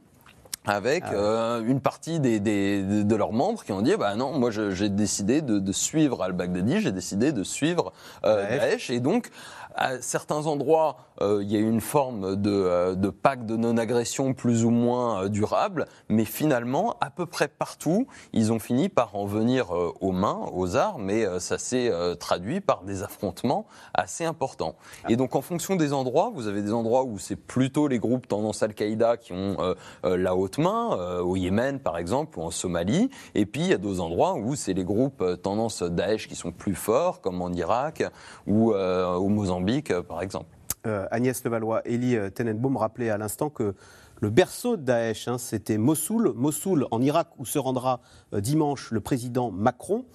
avec ah euh, une partie des, de leurs membres qui ont dit bah non moi j'ai décidé de, suivre al-Baghdadi j'ai décidé de suivre Daesh. Et donc à certains endroits, euh, il y a une forme de, euh, de pacte de non-agression plus ou moins euh, durable, mais finalement, à peu près partout, ils ont fini par en venir aux mains, aux armes, et ça s'est traduit par des affrontements assez importants. Et donc, en fonction des endroits, vous avez des endroits où c'est plutôt les groupes tendance Al-Qaïda qui ont la haute main, au Yémen par exemple, ou en Somalie, et puis il y a d'autres endroits où c'est les groupes tendance Daesh qui sont plus forts, comme en Irak ou au Mozambique euh, par exemple. Euh, Agnès Levallois, Elie euh, Tenenbaum rappelait à l'instant que le berceau de Daesh, hein, c'était Mossoul, Mossoul en Irak, où se rendra dimanche le président Macron.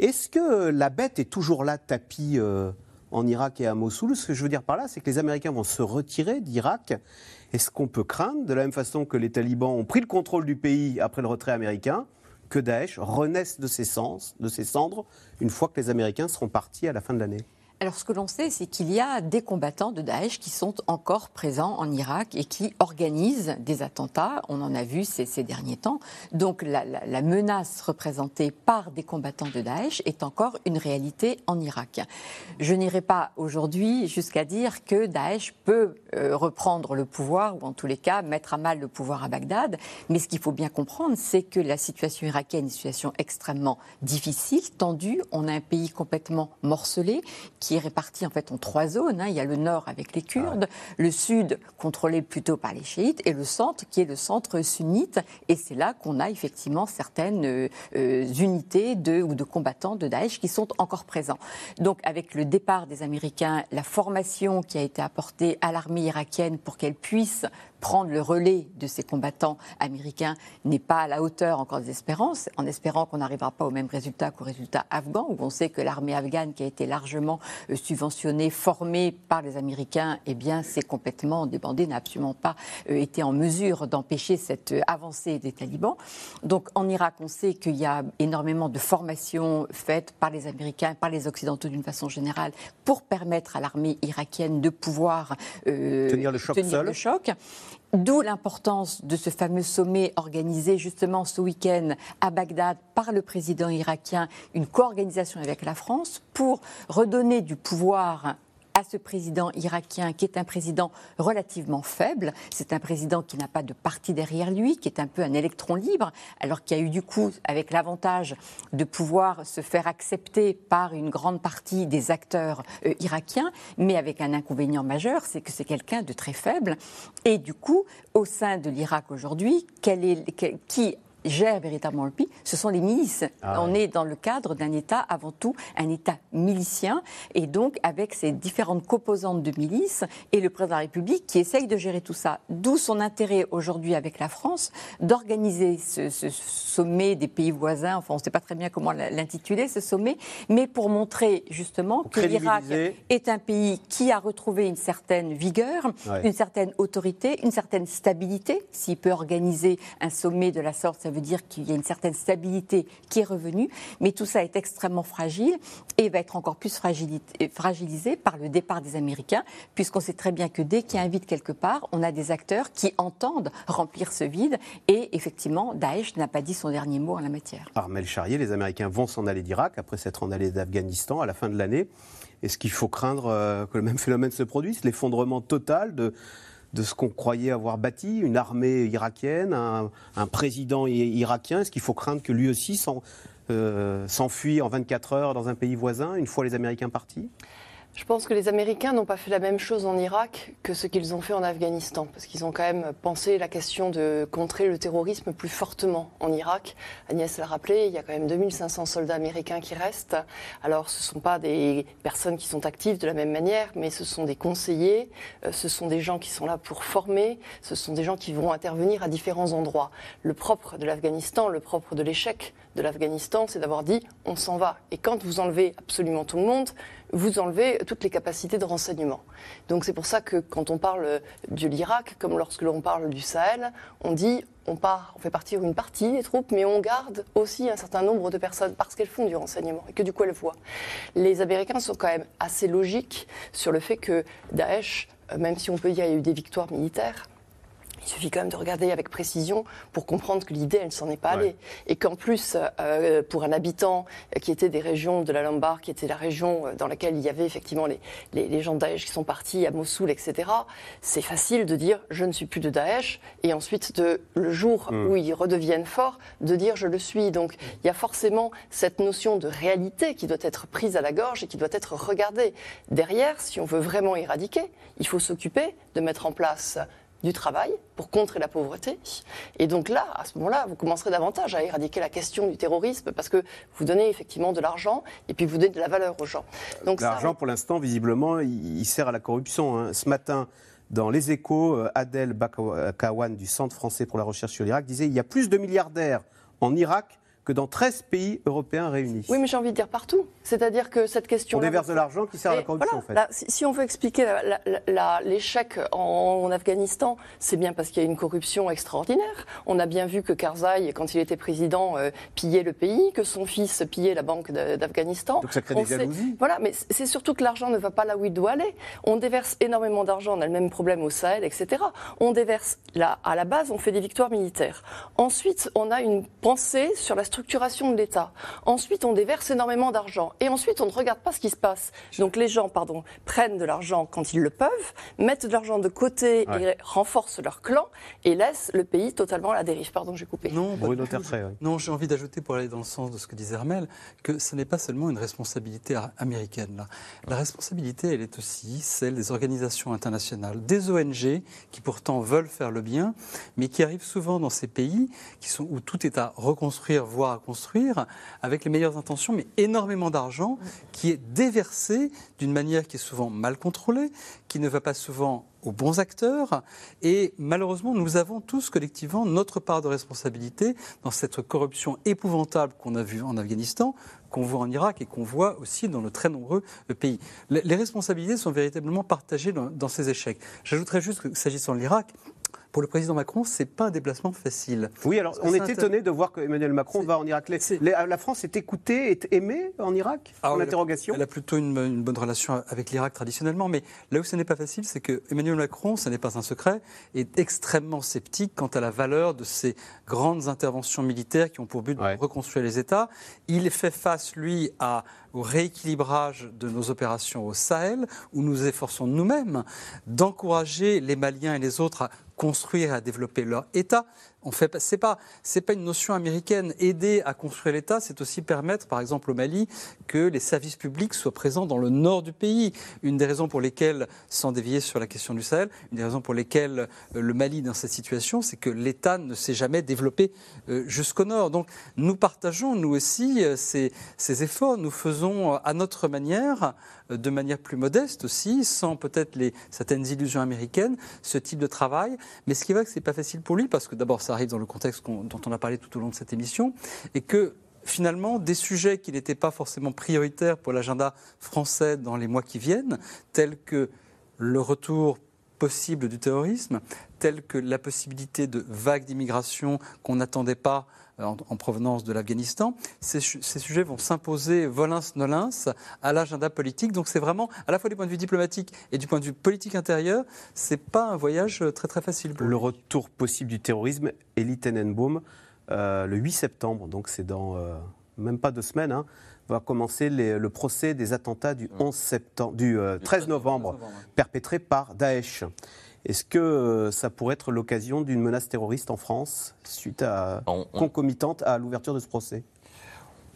Est-ce que la bête est toujours là, tapis en Irak et à Mossoul? Ce que je veux dire par là, c'est que les Américains vont se retirer d'Irak. Est-ce qu'on peut craindre, de la même façon que les talibans ont pris le contrôle du pays après le retrait américain, que Daesh renaisse de ses, de ses cendres une fois que les Américains seront partis à la fin de l'année? Alors, ce que l'on sait, c'est qu'il y a des combattants de Daesh qui sont encore présents en Irak et qui organisent des attentats. On en a vu ces, derniers temps. Donc, la, la, menace représentée par des combattants de Daesh est encore une réalité en Irak. Je n'irai pas aujourd'hui jusqu'à dire que Daesh peut euh, reprendre le pouvoir, ou en tous les cas mettre à mal le pouvoir à Bagdad. Mais ce qu'il faut bien comprendre, c'est que la situation irakienne est une situation extrêmement difficile, tendue. On a un pays complètement morcelé qui est réparti en fait en trois zones. Hein. Il y a le nord avec les Kurdes, ah le sud contrôlé plutôt par les chiites et le centre qui est le centre sunnite. Et c'est là qu'on a effectivement certaines euh, euh, unités de, ou de combattants de Daesh qui sont encore présents. Donc avec le départ des Américains, la formation qui a été apportée à l'armée irakienne pour qu'elle puisse prendre le relais de ces combattants américains n'est pas à la hauteur encore des espérances, en espérant qu'on n'arrivera pas au même résultat qu'au résultat afghan, où on sait que l'armée afghane qui a été largement euh, subventionnée, formée par les Américains, eh bien, c'est complètement débandé, n'a absolument pas euh, été en mesure d'empêcher cette euh, avancée des talibans. Donc, en Irak, on sait qu'il y a énormément de formations faites par les Américains, par les Occidentaux d'une façon générale, pour permettre à l'armée irakienne de pouvoir tenir le choc tenir Le choc. D'où l'importance de ce fameux sommet organisé justement ce week-end à Bagdad par le président irakien, une co-organisation avec la France pour redonner du pouvoir à ce président irakien qui est un président relativement faible. C'est un président qui n'a pas de parti derrière lui, qui est un peu un électron libre, alors qu'il a eu du coup, avec l'avantage de pouvoir se faire accepter par une grande partie des acteurs euh, irakiens, mais avec un inconvénient majeur, c'est que c'est quelqu'un de très faible. Et du coup, au sein de l'Irak aujourd'hui, qui gèrent véritablement le pays, ce sont les milices. Ah on est dans le cadre d'un État, avant tout, un État milicien, et donc avec ces différentes composantes de milices, et le président de la République qui essaye de gérer tout ça. D'où son intérêt aujourd'hui avec la France d'organiser ce, ce, sommet des pays voisins, enfin on ne sait pas très bien comment l'intituler, ce sommet, mais pour montrer justement que l'Irak est un pays qui a retrouvé une certaine vigueur, une certaine autorité, une certaine stabilité. S'il peut organiser un sommet de la sorte, ça veut dire qu'il y a une certaine stabilité qui est revenue, mais tout ça est extrêmement fragile et va être encore plus fragilisé par le départ des Américains, puisqu'on sait très bien que dès qu'il invite quelque part, on a des acteurs qui entendent remplir ce vide, et effectivement, Daesh n'a pas dit son dernier mot en la matière. Armel Charrier, les Américains vont s'en aller d'Irak après s'être en allés d'Afghanistan à la fin de l'année. Est-ce qu'il faut craindre euh, que le même phénomène se produise, l'effondrement total de, de ce qu'on croyait avoir bâti, une armée irakienne, un, président irakien. Est-ce qu'il faut craindre que lui aussi euh, s'enfuit en 24 heures dans un pays voisin, une fois les Américains partis? Je pense que les Américains n'ont pas fait la même chose en Irak que ce qu'ils ont fait en Afghanistan, parce qu'ils ont quand même pensé la question de contrer le terrorisme plus fortement en Irak. Agnès l'a rappelé, il y a quand même 2500 soldats américains qui restent. Alors ce ne sont pas des personnes qui sont actives de la même manière, mais ce sont des conseillers, euh, ce sont des gens qui sont là pour former, ce sont des gens qui vont intervenir à différents endroits. Le propre de l'Afghanistan, le propre de l'échec de l'Afghanistan, c'est d'avoir dit on s'en va. Et quand vous enlevez absolument tout le monde, vous enlevez toutes les capacités de renseignement. Donc c'est pour ça que quand on parle de l'Irak, comme lorsque l'on parle du Sahel, on dit on part, on fait partir une partie des troupes, mais on garde aussi un certain nombre de personnes parce qu'elles font du renseignement et que du coup elles voient. Les Américains sont quand même assez logiques sur le fait que Daesh, euh, même si on peut dire qu'il y a eu des victoires militaires, il suffit quand même de regarder avec précision pour comprendre que l'idée, elle ne s'en est pas allée. Et qu'en plus, euh, pour un habitant qui était des régions de la Lombard, qui était la région dans laquelle il y avait effectivement les, les, gens de Daesh qui sont partis à Mossoul, etc., c'est facile de dire je ne suis plus de Daesh, et ensuite, de, le jour hmm. où ils redeviennent forts, de dire je le suis. Donc il y a forcément cette notion de réalité qui doit être prise à la gorge et qui doit être regardée. Derrière, si on veut vraiment éradiquer, il faut s'occuper de mettre en place du travail pour contrer la pauvreté. Et donc là, à ce moment-là, vous commencerez davantage à éradiquer la question du terrorisme parce que vous donnez effectivement de l'argent et puis vous donnez de la valeur aux gens. L'argent, pour l'instant, visiblement, il, sert à la corruption. Hein. Ce matin, dans Les Échos, euh, Adel Bakawan du Centre français pour la recherche sur l'Irak disait il y a plus de milliardaires en Irak que dans 13 pays européens réunis. Oui, mais j'ai envie de dire partout. C'est-à-dire que cette question. On déverse de l'argent qui sert à la corruption, en fait. si, on veut expliquer l'échec en, Afghanistan, c'est bien parce qu'il y a une corruption extraordinaire. On a bien vu que Karzai, quand il était président, euh, pillait le pays, que son fils pillait la banque d'Afghanistan. Donc ça crée des jalousies. Voilà, mais c'est surtout que l'argent ne va pas là où il doit aller. On déverse énormément d'argent, on a le même problème au Sahel, etc. On déverse là, à la base, on fait des victoires militaires. Ensuite, on a une pensée sur la structure structuration de l'État. Ensuite, on déverse énormément d'argent. Et ensuite, on ne regarde pas ce qui se passe. Donc les gens, pardon, prennent de l'argent quand ils le peuvent, mettent de l'argent de côté et renforcent leur clan et laissent le pays totalement à la dérive. Pardon, j'ai coupé. Non, non j'ai envie d'ajouter pour aller dans le sens de ce que disait Hermel, que ce n'est pas seulement une responsabilité américaine. Là. La responsabilité, elle est aussi celle des organisations internationales, des ONG qui pourtant veulent faire le bien, mais qui arrivent souvent dans ces pays qui sont, où tout est à reconstruire, voire à construire avec les meilleures intentions, mais énormément d'argent qui est déversé d'une manière qui est souvent mal contrôlée, qui ne va pas souvent aux bons acteurs. Et malheureusement, nous avons tous collectivement notre part de responsabilité dans cette corruption épouvantable qu'on a vue en Afghanistan, qu'on voit en Irak et qu'on voit aussi dans de très nombreux pays. Les responsabilités sont véritablement partagées dans, ces échecs. J'ajouterais juste que s'agissant de l'Irak, pour le président Macron, c'est pas un déplacement facile. Oui, alors on est étonné de voir qu'Emmanuel Macron va en Irak. la France est écoutée, est aimée en Irak ah en interrogation Elle a plutôt une, bonne relation avec l'Irak traditionnellement, mais là où ce n'est pas facile, c'est que Emmanuel Macron, ce n'est pas un secret, est extrêmement sceptique quant à la valeur de ces grandes interventions militaires qui ont pour but de reconstruire les États. Il fait face, lui, à au rééquilibrage de nos opérations au Sahel, où nous efforçons nous-mêmes d'encourager les Maliens et les autres à construire et à développer leur État. On fait, c'est pas, c'est une notion américaine. Aider à construire l'État, c'est aussi permettre, par exemple au Mali, que les services publics soient présents dans le nord du pays. Une des raisons pour lesquelles, sans dévier sur la question du Sahel, une des raisons pour lesquelles euh, le Mali dans cette situation, c'est que l'État ne s'est jamais développé euh, jusqu'au nord. Donc, nous partageons nous aussi euh, ces, efforts. Nous faisons à notre manière de manière plus modeste aussi, sans peut-être certaines illusions américaines, ce type de travail. Mais ce qui est vrai que ce n'est pas facile pour lui, parce que d'abord, ça arrive dans le contexte dont on a parlé tout au long de cette émission, et que finalement, des sujets qui n'étaient pas forcément prioritaires pour l'agenda français dans les mois qui viennent, tels que le retour possible du terrorisme, tels que la possibilité de vagues d'immigration qu'on n'attendait pas en, provenance de l'Afghanistan, ces, sujets vont s'imposer volins-nolins à l'agenda politique. Donc c'est vraiment, à la fois du point de vue diplomatique et du point de vue politique intérieur, c'est pas un voyage très très facile. le retour possible du terrorisme, Elie Tenenbaum, euh, le 8 septembre, donc c'est dans euh, même pas deux semaines, hein, va commencer le procès des attentats du 11 septembre, du 13 euh, novembre, perpétrés par Daesh. Est-ce que euh, ça pourrait être l'occasion d'une menace terroriste en France, suite à, concomitante à l'ouverture de ce procès?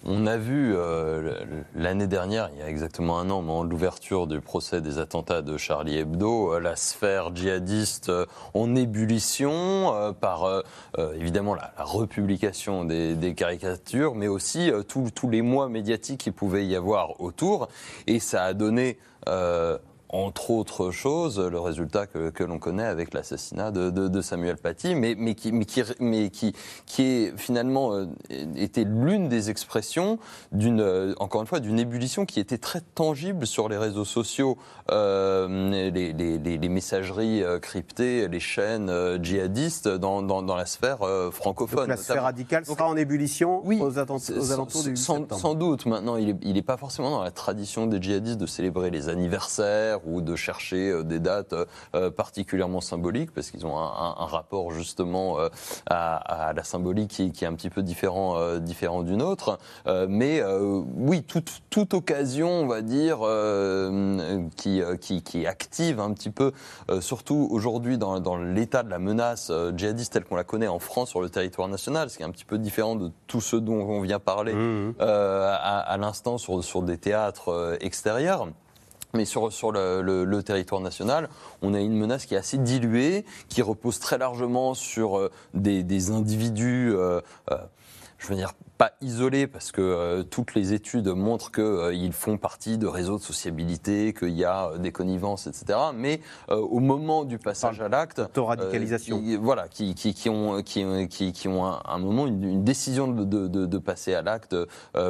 On a vu euh, l'année dernière, il y a exactement un an, l'ouverture du procès des attentats de Charlie Hebdo, euh, la sphère djihadiste en ébullition par évidemment la, republication des, caricatures, mais aussi tous les mois médiatiques qu'il pouvait y avoir autour. Et ça a donné entre autres choses, le résultat que, que l'on connaît avec l'assassinat de, de, de, Samuel Paty, mais, mais, qui, mais, qui, mais qui, qui est finalement euh, était l'une des expressions d'une, euh, encore une fois, d'une ébullition qui était très tangible sur les réseaux sociaux, euh, les, les, les, messageries euh, cryptées, les chaînes djihadistes dans, dans, dans, la sphère francophone. Donc la sphère radicale sera en ébullition oui, aux, aux alentours du sans, sans, doute. Maintenant, il n'est pas forcément dans la tradition des djihadistes de célébrer les anniversaires ou de chercher euh, des dates euh, particulièrement symboliques, parce qu'ils ont un, rapport justement euh, à, la symbolique qui, est un petit peu différent, différent d'une autre. mais oui, toute, toute, occasion, on va dire, qui, qui, qui, active un petit peu, surtout aujourd'hui dans, dans l'état de la menace djihadiste telle qu'on la connaît en France sur le territoire national, ce qui est un petit peu différent de tout ce dont on vient parler mmh. à, à l'instant sur, sur des théâtres extérieurs. Mais sur, sur le, territoire national, on a une menace qui est assez diluée, qui repose très largement sur euh, des, des individus, euh, euh, je veux dire, pas isolés parce que euh, toutes les études montrent qu'ils euh, font partie de réseaux de sociabilité, qu'il y a euh, des connivences, etc. Mais au moment du passage à l'acte, radicalisation, voilà, qui, qui, qui, ont qui, qui, ont un, moment une, décision de, de, de, passer à l'acte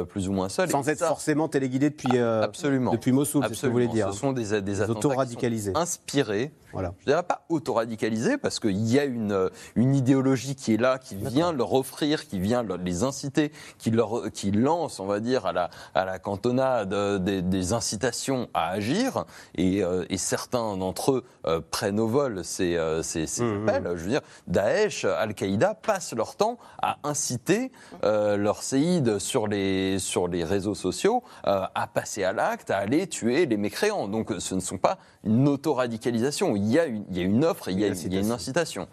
plus ou moins seul, sans être forcément téléguidé depuis absolument depuis Mossoul, c'est ce que vous voulez dire. Ce sont des des auto-radicalisés, inspirés. Voilà. Je dirais pas auto-radicalisés parce qu'il y a une une idéologie qui est là, qui vient leur offrir, qui vient les inciter qui, leur, qui lance, on va dire, à la, à la cantonade des, incitations à agir, et, euh, et certains d'entre eux euh, prennent au vol ces, euh, ces, ces mmh, mmh. appels. Je veux dire, Daesh, Al-Qaïda passent leur temps à inciter leurs séides sur les, sur les réseaux sociaux à passer à l'acte, à aller tuer les mécréants. Donc ce ne sont pas une autoradicalisation. Il y a une, il y a une offre et il y a, il y a une incitation.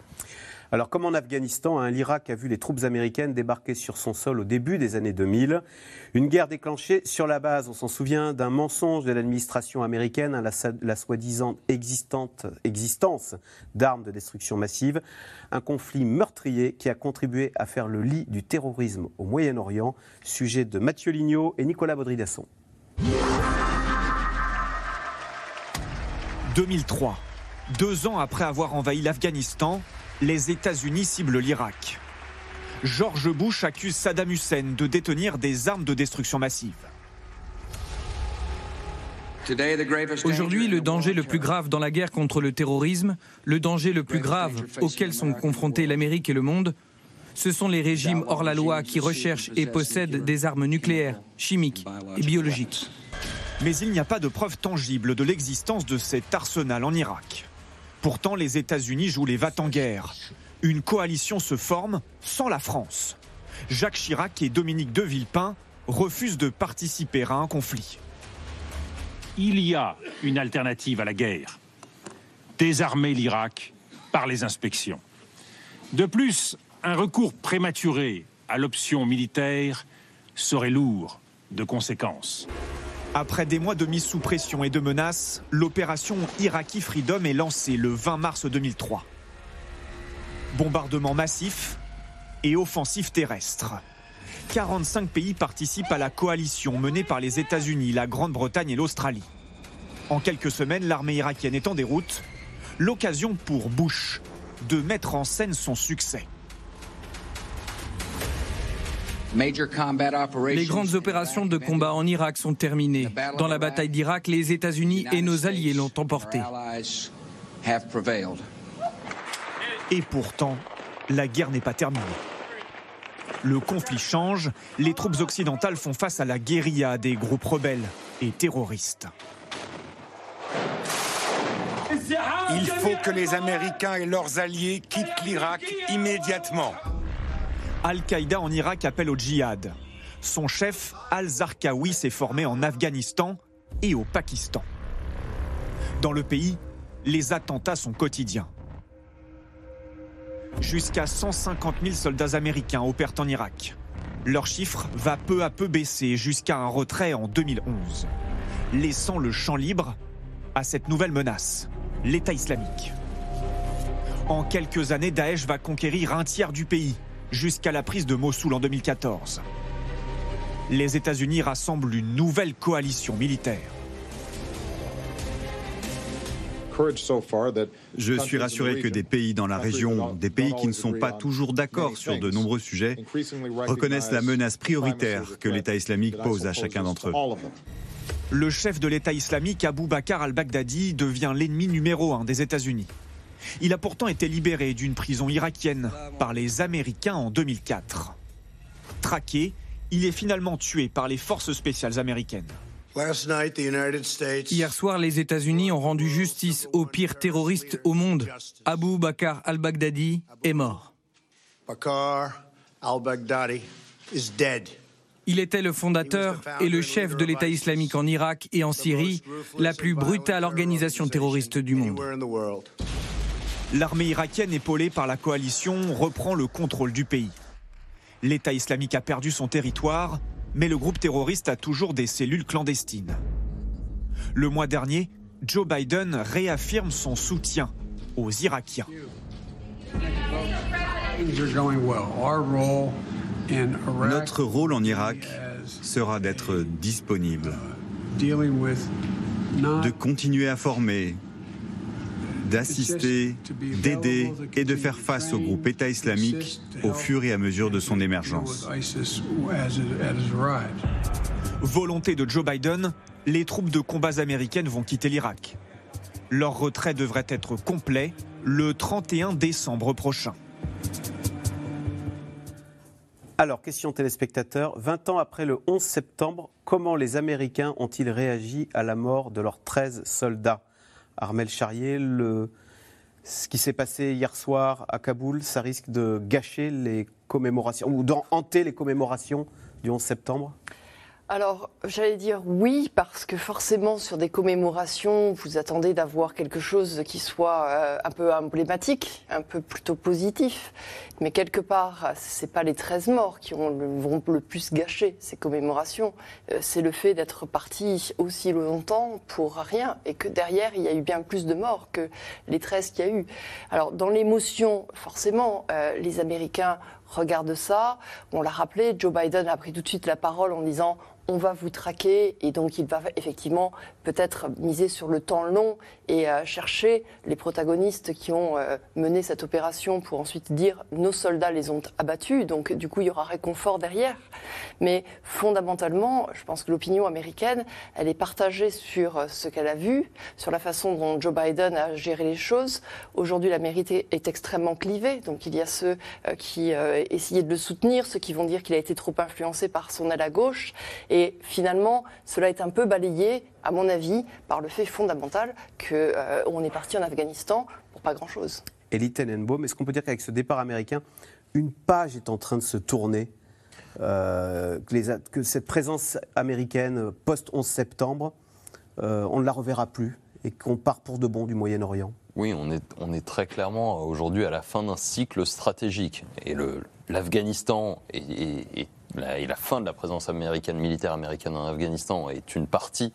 Alors, comme en Afghanistan, hein, l'Irak a vu les troupes américaines débarquer sur son sol au début des années 2000. Une guerre déclenchée sur la base, on s'en souvient, d'un mensonge de l'administration américaine, hein, la, soi-disant existence d'armes de destruction massive. Un conflit meurtrier qui a contribué à faire le lit du terrorisme au Moyen-Orient. Sujet de Mathieu Lignot et Nicolas Baudry-Dasson. 2003. Deux ans après avoir envahi l'Afghanistan, les États-Unis ciblent l'Irak. George Bush accuse Saddam Hussein de détenir des armes de destruction massive. Aujourd'hui, le danger le plus grave dans la guerre contre le terrorisme, le danger le plus grave auquel sont confrontés l'Amérique et le monde, ce sont les régimes hors la loi qui recherchent et possèdent des armes nucléaires, chimiques et biologiques. Mais il n'y a pas de preuve tangible de l'existence de cet arsenal en Irak. Pourtant, les États-Unis jouent les vats en guerre. Une coalition se forme sans la France. Jacques Chirac et Dominique de Villepin refusent de participer à un conflit. Il y a une alternative à la guerre. Désarmer l'Irak par les inspections. De plus, Un recours prématuré à l'option militaire serait lourd de conséquences. Après des mois de mise sous pression et de menaces, l'opération Iraqi Freedom est lancée le 20 mars 2003. Bombardement massif et offensive terrestre. 45 pays participent à la coalition menée par les États-Unis, la Grande-Bretagne et l'Australie. En quelques semaines, l'armée irakienne est en déroute. L'occasion pour Bush de mettre en scène son succès. Les grandes opérations de combat en Irak sont terminées. Dans la bataille d'Irak, les États-Unis et nos alliés l'ont emporté. Et pourtant, la guerre n'est pas terminée. Le conflit change, les troupes occidentales font face à la guérilla des groupes rebelles et terroristes. Il faut que les Américains et leurs alliés quittent l'Irak immédiatement. Al-Qaïda en Irak appelle au djihad. Son chef, Al-Zarqawi, s'est formé en Afghanistan et au Pakistan. Dans le pays, les attentats sont quotidiens. Jusqu'à 150 000 soldats américains opèrent en Irak. Leur chiffre va peu à peu baisser jusqu'à un retrait en 2011, laissant le champ libre à cette nouvelle menace, l'État islamique. En quelques années, Daesh va conquérir un tiers du pays, jusqu'à la prise de Mossoul en 2014. Les États-Unis rassemblent une nouvelle coalition militaire. Je suis rassuré que des pays dans la région, des pays qui ne sont pas toujours d'accord sur de nombreux sujets, reconnaissent la menace prioritaire que l'État islamique pose à chacun d'entre eux. Le chef de l'État islamique, Abu Bakr al-Baghdadi, devient l'ennemi numéro un des États-Unis. Il a pourtant été libéré d'une prison irakienne par les Américains en 2004. Traqué, il est finalement tué par les forces spéciales américaines. Hier soir, les États-Unis ont rendu justice au pire terroriste au monde. Abu Bakr al-Baghdadi est mort. Il était le fondateur et le chef de l'État islamique en Irak et en Syrie, la plus brutale organisation terroriste du monde. L'armée irakienne, épaulée par la coalition, reprend le contrôle du pays. L'État islamique a perdu son territoire, mais le groupe terroriste a toujours des cellules clandestines. Le mois dernier, Joe Biden réaffirme son soutien aux Irakiens. Notre rôle en Irak sera d'être disponible, de continuer à former, d'assister, d'aider et de faire face au groupe État islamique au fur et à mesure de son émergence. Volonté de Joe Biden, les troupes de combats américaines vont quitter l'Irak. Leur retrait devrait être complet le 31 décembre prochain. Alors, question téléspectateur, 20 ans après le 11 septembre, comment les Américains ont-ils réagi à la mort de leurs 13 soldats? Armel Charrier, ce qui s'est passé hier soir à Kaboul, ça risque de gâcher les commémorations, ou d'hanter les commémorations du 11 septembre? Alors, j'allais dire oui, parce que forcément, sur des commémorations, vous attendez d'avoir quelque chose qui soit euh, un peu emblématique, un peu plutôt positif. Mais quelque part, c'est pas les 13 morts qui vont le plus gâcher ces commémorations. Euh, c'est le fait d'être parti aussi longtemps pour rien et que derrière, il y a eu bien plus de morts que les 13 qu'il y a eu. Alors, dans l'émotion, forcément, euh, les Américains regardent ça. On l'a rappelé, Joe Biden a pris tout de suite la parole en disant on va vous traquer et donc il va effectivement peut-être miser sur le temps long et euh, chercher les protagonistes qui ont euh, mené cette opération pour ensuite dire nos soldats les ont abattus. Donc du coup il y aura réconfort derrière. Mais fondamentalement, je pense que l'opinion américaine, elle est partagée sur euh, ce qu'elle a vu, sur la façon dont Joe Biden a géré les choses. Aujourd'hui l'Amérique est extrêmement clivée. Donc il y a ceux qui essayaient de le soutenir, ceux qui vont dire qu'il a été trop influencé par son aile à gauche. Et finalement, cela est un peu balayé, à mon avis, par le fait fondamental qu'on euh, est parti en Afghanistan pour pas grand-chose. Elie Tenenbaum, est-ce qu'on peut dire qu'avec ce départ américain, une page est en train de se tourner euh, que, cette présence américaine post-11 septembre, euh, on ne la reverra plus et qu'on part pour de bon du Moyen-Orient? Oui, on est, on est très clairement aujourd'hui à la fin d'un cycle stratégique. Et l'Afghanistan et, la, fin de la présence américaine, militaire américaine en Afghanistan est une partie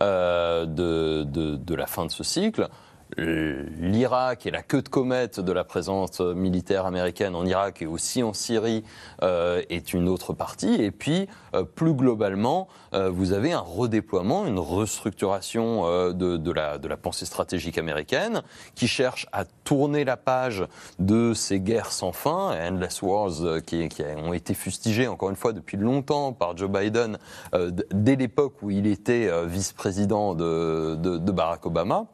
euh, de, la fin de ce cycle l'Irak et la queue de comète de la présence militaire américaine en Irak et aussi en Syrie euh, est une autre partie. Et puis, euh, plus globalement, euh, vous avez un redéploiement, une restructuration de, la, de, la, pensée stratégique américaine qui cherche à tourner la page de ces guerres sans fin, Endless Wars, qui, qui ont été fustigées encore une fois depuis longtemps par Joe Biden dès l'époque où il était vice-président de, de Barack Obama.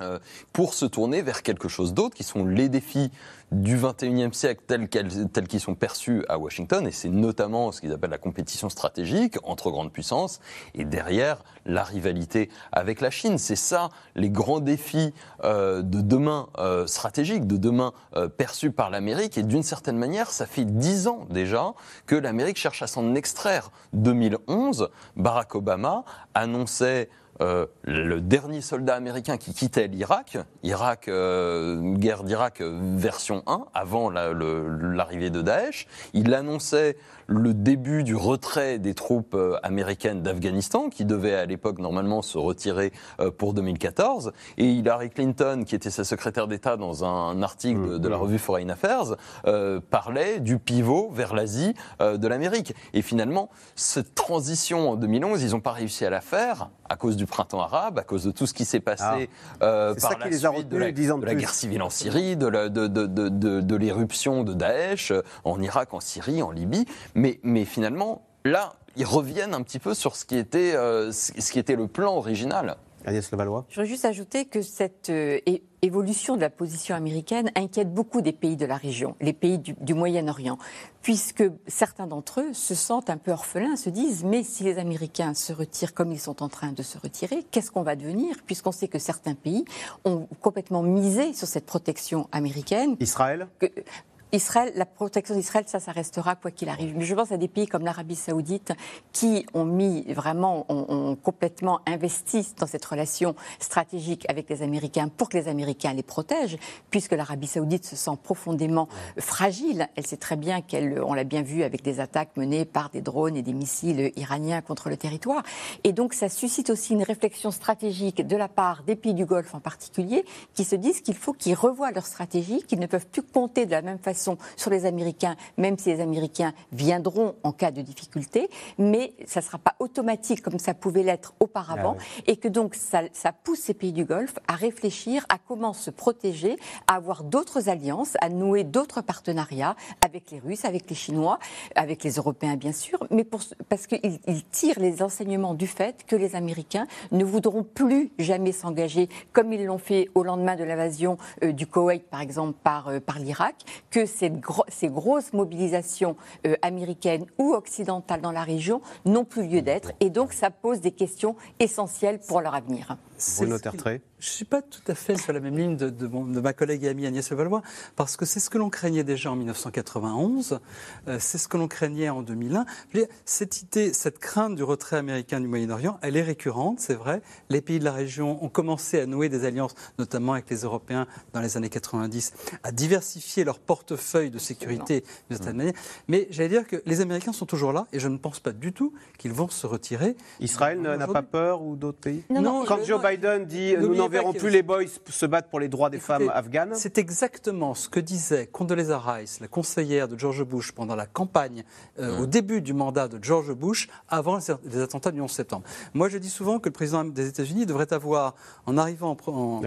Euh, pour se tourner vers quelque chose d'autre, qui sont les défis du 21e siècle tels qu'ils sont perçus à Washington, et c'est notamment ce qu'ils appellent la compétition stratégique entre grandes puissances, et derrière la rivalité avec la Chine. C'est ça les grands défis euh, de demain euh, stratégiques, de demain perçus par l'Amérique, et d'une certaine manière, ça fait dix ans déjà que l'Amérique cherche à s'en extraire. 2011, Barack Obama annonçait euh, le dernier soldat américain qui quittait l'Irak, Irak, euh, guerre d'Irak euh, version 1, avant l'arrivée de Daesh. Il annonçait le début du retrait des troupes américaines d'Afghanistan, qui devaient à l'époque normalement se retirer pour 2014. Et Hillary Clinton, qui était sa secrétaire d'État dans un, article de, la revue Foreign Affairs, parlait du pivot vers l'Asie de l'Amérique. Et finalement, cette transition en 2011, ils n'ont pas réussi à la faire à cause du printemps arabe, à cause de tout ce qui s'est passé ah. euh, par la suite de, la, de la, guerre civile en Syrie, de, de l'éruption de Daesh euh, en Irak, en Syrie, en Libye. Mais, mais finalement, là, ils reviennent un petit peu sur ce qui était, euh, ce qui était le plan original. Agnès Levallois. Je voudrais juste ajouter que cette évolution de la position américaine inquiète beaucoup des pays de la région, les pays du, Moyen-Orient, puisque certains d'entre eux se sentent un peu orphelins, se disent mais si les Américains se retirent comme ils sont en train de se retirer, qu'est-ce qu'on va devenir Puisqu'on sait que certains pays ont complètement misé sur cette protection américaine. Israël? Israël, la protection d'Israël, ça, ça restera quoi qu'il arrive. Mais je pense à des pays comme l'Arabie Saoudite qui ont mis vraiment, ont, complètement investi dans cette relation stratégique avec les Américains pour que les Américains les protègent, puisque l'Arabie Saoudite se sent profondément fragile. Elle sait très bien qu'elle, on l'a bien vu avec des attaques menées par des drones et des missiles iraniens contre le territoire. Et donc, ça suscite aussi une réflexion stratégique de la part des pays du Golfe en particulier, qui se disent qu'il faut qu'ils revoient leur stratégie, qu'ils ne peuvent plus compter de la même façon sur les Américains, même si les Américains viendront en cas de difficulté, mais ça ne sera pas automatique comme ça pouvait l'être auparavant, ah et que donc ça, pousse ces pays du Golfe à réfléchir à comment se protéger, à avoir d'autres alliances, à nouer d'autres partenariats avec les Russes, avec les Chinois, avec les Européens bien sûr, mais parce qu'ils tirent les enseignements du fait que les Américains ne voudront plus jamais s'engager comme ils l'ont fait au lendemain de l'invasion euh, du Koweït par exemple par, euh, par l'Irak, que ces grosses mobilisations euh, américaines ou occidentales dans la région n'ont plus lieu d'être. Et donc, ça pose des questions essentielles pour leur avenir. Bruno Tertrais je ne suis pas tout à fait sur la même ligne de, ma collègue et amie Agnès Levallois, parce que c'est ce que l'on craignait déjà en 1991, euh, c'est ce que l'on craignait en 2001. Cette idée, cette crainte du retrait américain du Moyen-Orient, elle est récurrente, c'est vrai. Les pays de la région ont commencé à nouer des alliances, notamment avec les Européens dans les années 90, à diversifier leur portefeuille de sécurité d'une certaine manière. Mais j'allais dire que les Américains sont toujours là, et je ne pense pas du tout qu'ils vont se retirer. Israël n'a pas peur ou d'autres pays? Non, Quand Joe Biden dit nous verrons plus les boys se battre pour les droits des femmes afghanes C'est exactement ce que disait Condoleezza Rice, la conseillère de George Bush, pendant la campagne, euh, au début du mandat de George Bush, avant les attentats du 11 septembre. Moi, je dis souvent que le président des États-Unis devrait avoir, en arrivant en,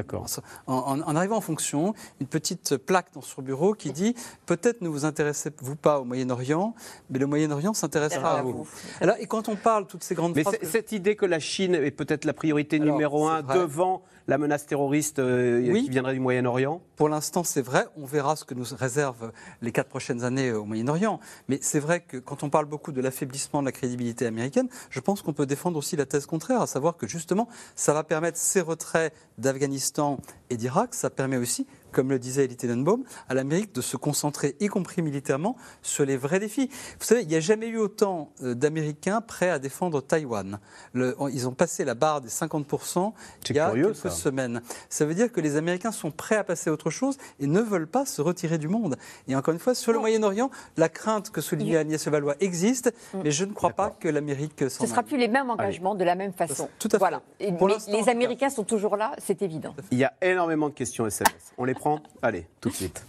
en, arrivant en fonction, une petite plaque dans son bureau qui dit peut-être ne vous intéressez-vous pas au Moyen-Orient, mais le Moyen-Orient s'intéressera à vous. Alors, et quand on parle toutes ces grandes mais cette idée que la Chine est peut-être la priorité numéro un devant la menace terroriste euh, qui viendrait du Moyen-Orient? Pour l'instant, c'est vrai. On verra ce que nous réservent les quatre prochaines années au Moyen-Orient. Mais c'est vrai que quand on parle beaucoup de l'affaiblissement de la crédibilité américaine, je pense qu'on peut défendre aussi la thèse contraire, à savoir que justement, ça va permettre ces retraits d'Afghanistan et d'Irak. Ça permet aussi comme le disait Elie Tenenbaum, à l'Amérique de se concentrer, y compris militairement, sur les vrais défis. Vous savez, il n'y a jamais eu autant euh, d'Américains prêts à défendre Taïwan. ils ont passé la barre des 50% il y a quelques semaines. Ça veut dire que les Américains sont prêts à passer à autre chose et ne veulent pas se retirer du monde. Et encore une fois, sur le Moyen-Orient, la crainte que soulignait Agnès Valois existe, mm. mais je ne crois pas que l'Amérique s'en Ce ne sera plus les mêmes engagements de la même façon. Tout à fait. Voilà. les Américains sont toujours là, c'est évident. Il y a énormément de questions SMS. On les prend Allez, tout de suite.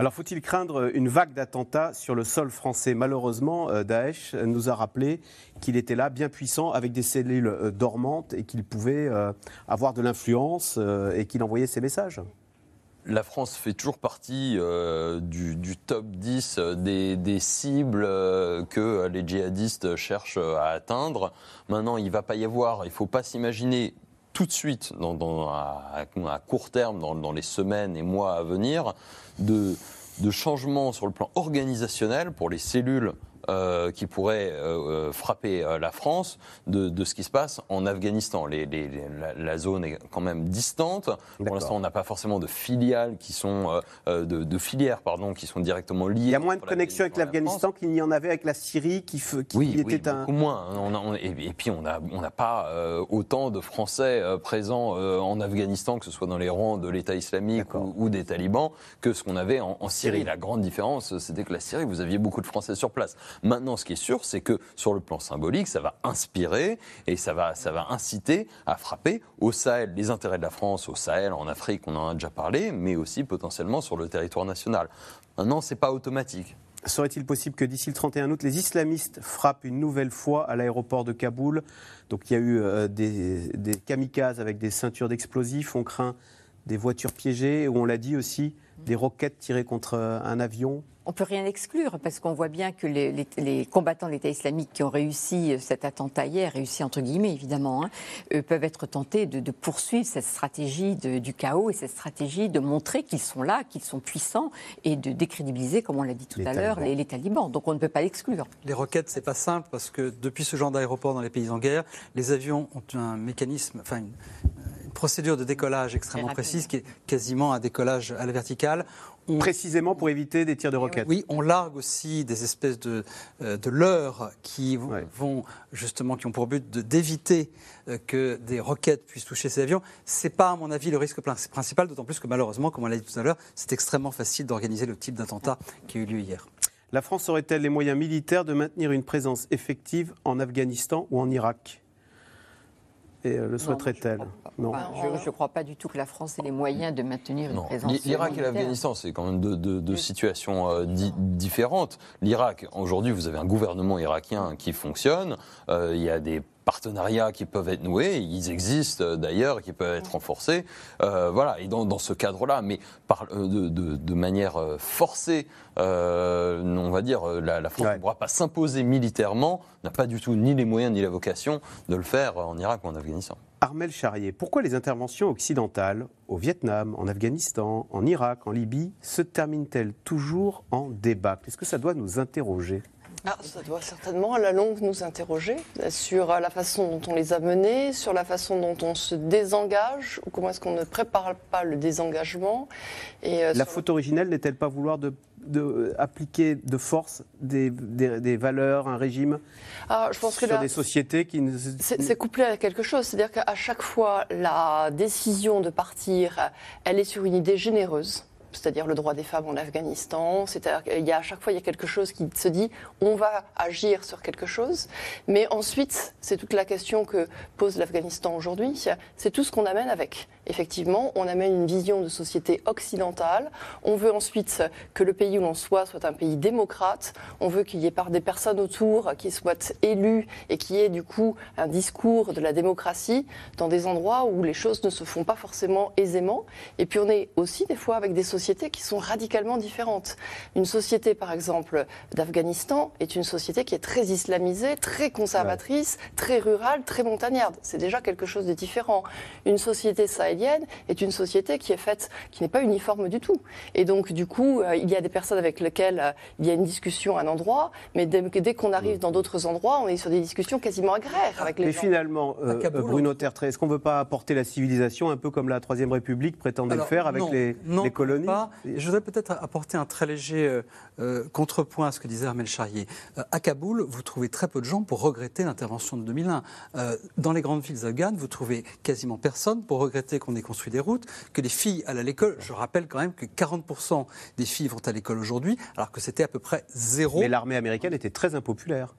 Alors, faut-il craindre une vague d'attentats sur le sol français? Malheureusement, euh, Daesh nous a rappelé qu'il était là, bien puissant, avec des cellules euh, dormantes et qu'il pouvait euh, avoir de l'influence et qu'il envoyait ses messages la France fait toujours partie du, top 10 des, cibles que les djihadistes cherchent à atteindre. Maintenant, il ne va pas y avoir, il ne faut pas s'imaginer tout de suite, à, court terme, dans, les semaines et mois à venir, de changements sur le plan organisationnel pour les cellules euh, qui pourrait euh, euh, frapper la France de, ce qui se passe en Afghanistan. la, zone est quand même distante. Pour l'instant, on n'a pas forcément de filiales qui sont de, filières pardon qui sont directement liées. Il y a moins de connexions avec l'Afghanistan qu'il n'y en avait avec la Syrie, qui, qui oui, était un. Beaucoup moins. et, puis on n'a on pas autant de Français présents en Afghanistan, que ce soit dans les rangs de l'État islamique ou, des talibans, que ce qu'on avait en, en Syrie. La grande différence, c'était que la Syrie, vous aviez beaucoup de Français sur place. Maintenant, ce qui est sûr, c'est que sur le plan symbolique, ça va inspirer et ça va, ça va inciter à frapper au Sahel, les intérêts de la France au Sahel, en Afrique, on en a déjà parlé, mais aussi potentiellement sur le territoire national. Maintenant, ce n'est pas automatique. Serait-il possible que d'ici le 31 août, les islamistes frappent une nouvelle fois à l'aéroport de Kaboul? Donc il y a eu euh, des, kamikazes avec des ceintures d'explosifs, on craint des voitures piégées, ou on l'a dit aussi, des roquettes tirées contre euh, un avion? On ne peut rien exclure parce qu'on voit bien que les, combattants de l'État islamique qui ont réussi euh, cet attentat hier, réussi entre guillemets évidemment, hein, peuvent être tentés de, poursuivre cette stratégie du chaos et cette stratégie de montrer qu'ils sont là, qu'ils sont puissants et de décrédibiliser, comme on l'a dit tout à l'heure, les, talibans. Donc on ne peut pas l'exclure. Les roquettes, c'est pas simple parce que depuis ce genre d'aéroport dans les pays en guerre, les avions ont un mécanisme, enfin une, procédure de décollage extrêmement précise qui est quasiment un décollage à la verticale. Précisément pour éviter des tirs de roquettes. Oui, on largue aussi des espèces de, euh, de leurres qui vont, justement, qui ont pour but d'éviter euh, que des roquettes puissent toucher ces avions. C'est pas, à mon avis, le risque principal, d'autant plus que malheureusement, comme on l'a dit tout à l'heure, c'est extrêmement facile d'organiser le type d'attentat qui a eu lieu hier. La France aurait-elle les moyens militaires de maintenir une présence effective en Afghanistan ou en Irak? Et euh, le souhaiterait-elle Non. je ne crois pas du tout que la France ait les moyens de maintenir une présence. L'Irak et l'Afghanistan, c'est quand même deux, situations euh, différentes. L'Irak, aujourd'hui, vous avez un gouvernement irakien qui fonctionne. Euh, il y a des partenariats qui peuvent être noués, ils existent euh, d'ailleurs, qui peuvent être renforcés. Euh, voilà, et dans, ce cadre-là, mais par, euh, de, manière forcée, on va dire, la, France ne pourra pas s'imposer militairement, n'a pas du tout ni les moyens ni la vocation de le faire en Irak ou en Afghanistan. Armel Charrier, pourquoi les interventions occidentales au Vietnam, en Afghanistan, en Irak, en Libye se terminent-elles toujours en débat? Est-ce que ça doit nous interroger? Ah, ça doit certainement à la longue nous interroger sur la façon dont on les a menés, sur la façon dont on se désengage, ou comment est-ce qu'on ne prépare pas le désengagement. Et euh, la faute originelle n'est-elle pas vouloir de, appliquer de force des, valeurs, un régime ah, je pense sur que des sociétés qui... C'est couplé à quelque chose, c'est-à-dire qu'à chaque fois, la décision de partir, elle est sur une idée généreuse c'est-à-dire le droit des femmes en Afghanistan. C'est-à-dire qu'il y a à chaque fois il y a quelque chose qui se dit on va agir sur quelque chose, mais ensuite c'est toute la question que pose l'Afghanistan aujourd'hui, c'est tout ce qu'on amène avec. Effectivement, on amène une vision de société occidentale. On veut ensuite que le pays où l'on soit soit un pays démocrate. On veut qu'il y ait par des personnes autour qui soient élues et qui ait du coup un discours de la démocratie dans des endroits où les choses ne se font pas forcément aisément. Et puis on est aussi des fois avec des sociétés sociétés qui sont radicalement différentes. Une société, par exemple, d'Afghanistan est une société qui est très islamisée, très conservatrice, très rurale, très montagnarde. C'est déjà quelque chose de différent. Une société sahélienne est une société qui est faite, qui n'est pas uniforme du tout. Et donc, du coup, euh, il y a des personnes avec lesquelles euh, il y a une discussion à un endroit, mais dès, dès qu'on arrive dans d'autres endroits, on est sur des discussions quasiment agraires avec les mais gens. finalement, euh, Bruno Tertré, est-ce qu'on ne veut pas apporter la civilisation un peu comme la Troisième République prétendait le faire avec les, les, colonies? Pas. Je voudrais peut-être apporter un très léger contrepoint à ce que disait Armel Charrier. à Kaboul, vous trouvez très peu de gens pour regretter l'intervention de 2001. dans les grandes villes afghanes, vous trouvez quasiment personne pour regretter qu'on ait construit des routes, que les filles allent à l'école. Je rappelle quand même que 40% des filles vont à l'école aujourd'hui, alors que c'était à peu près zéro. Mais l'armée américaine était très impopulaire.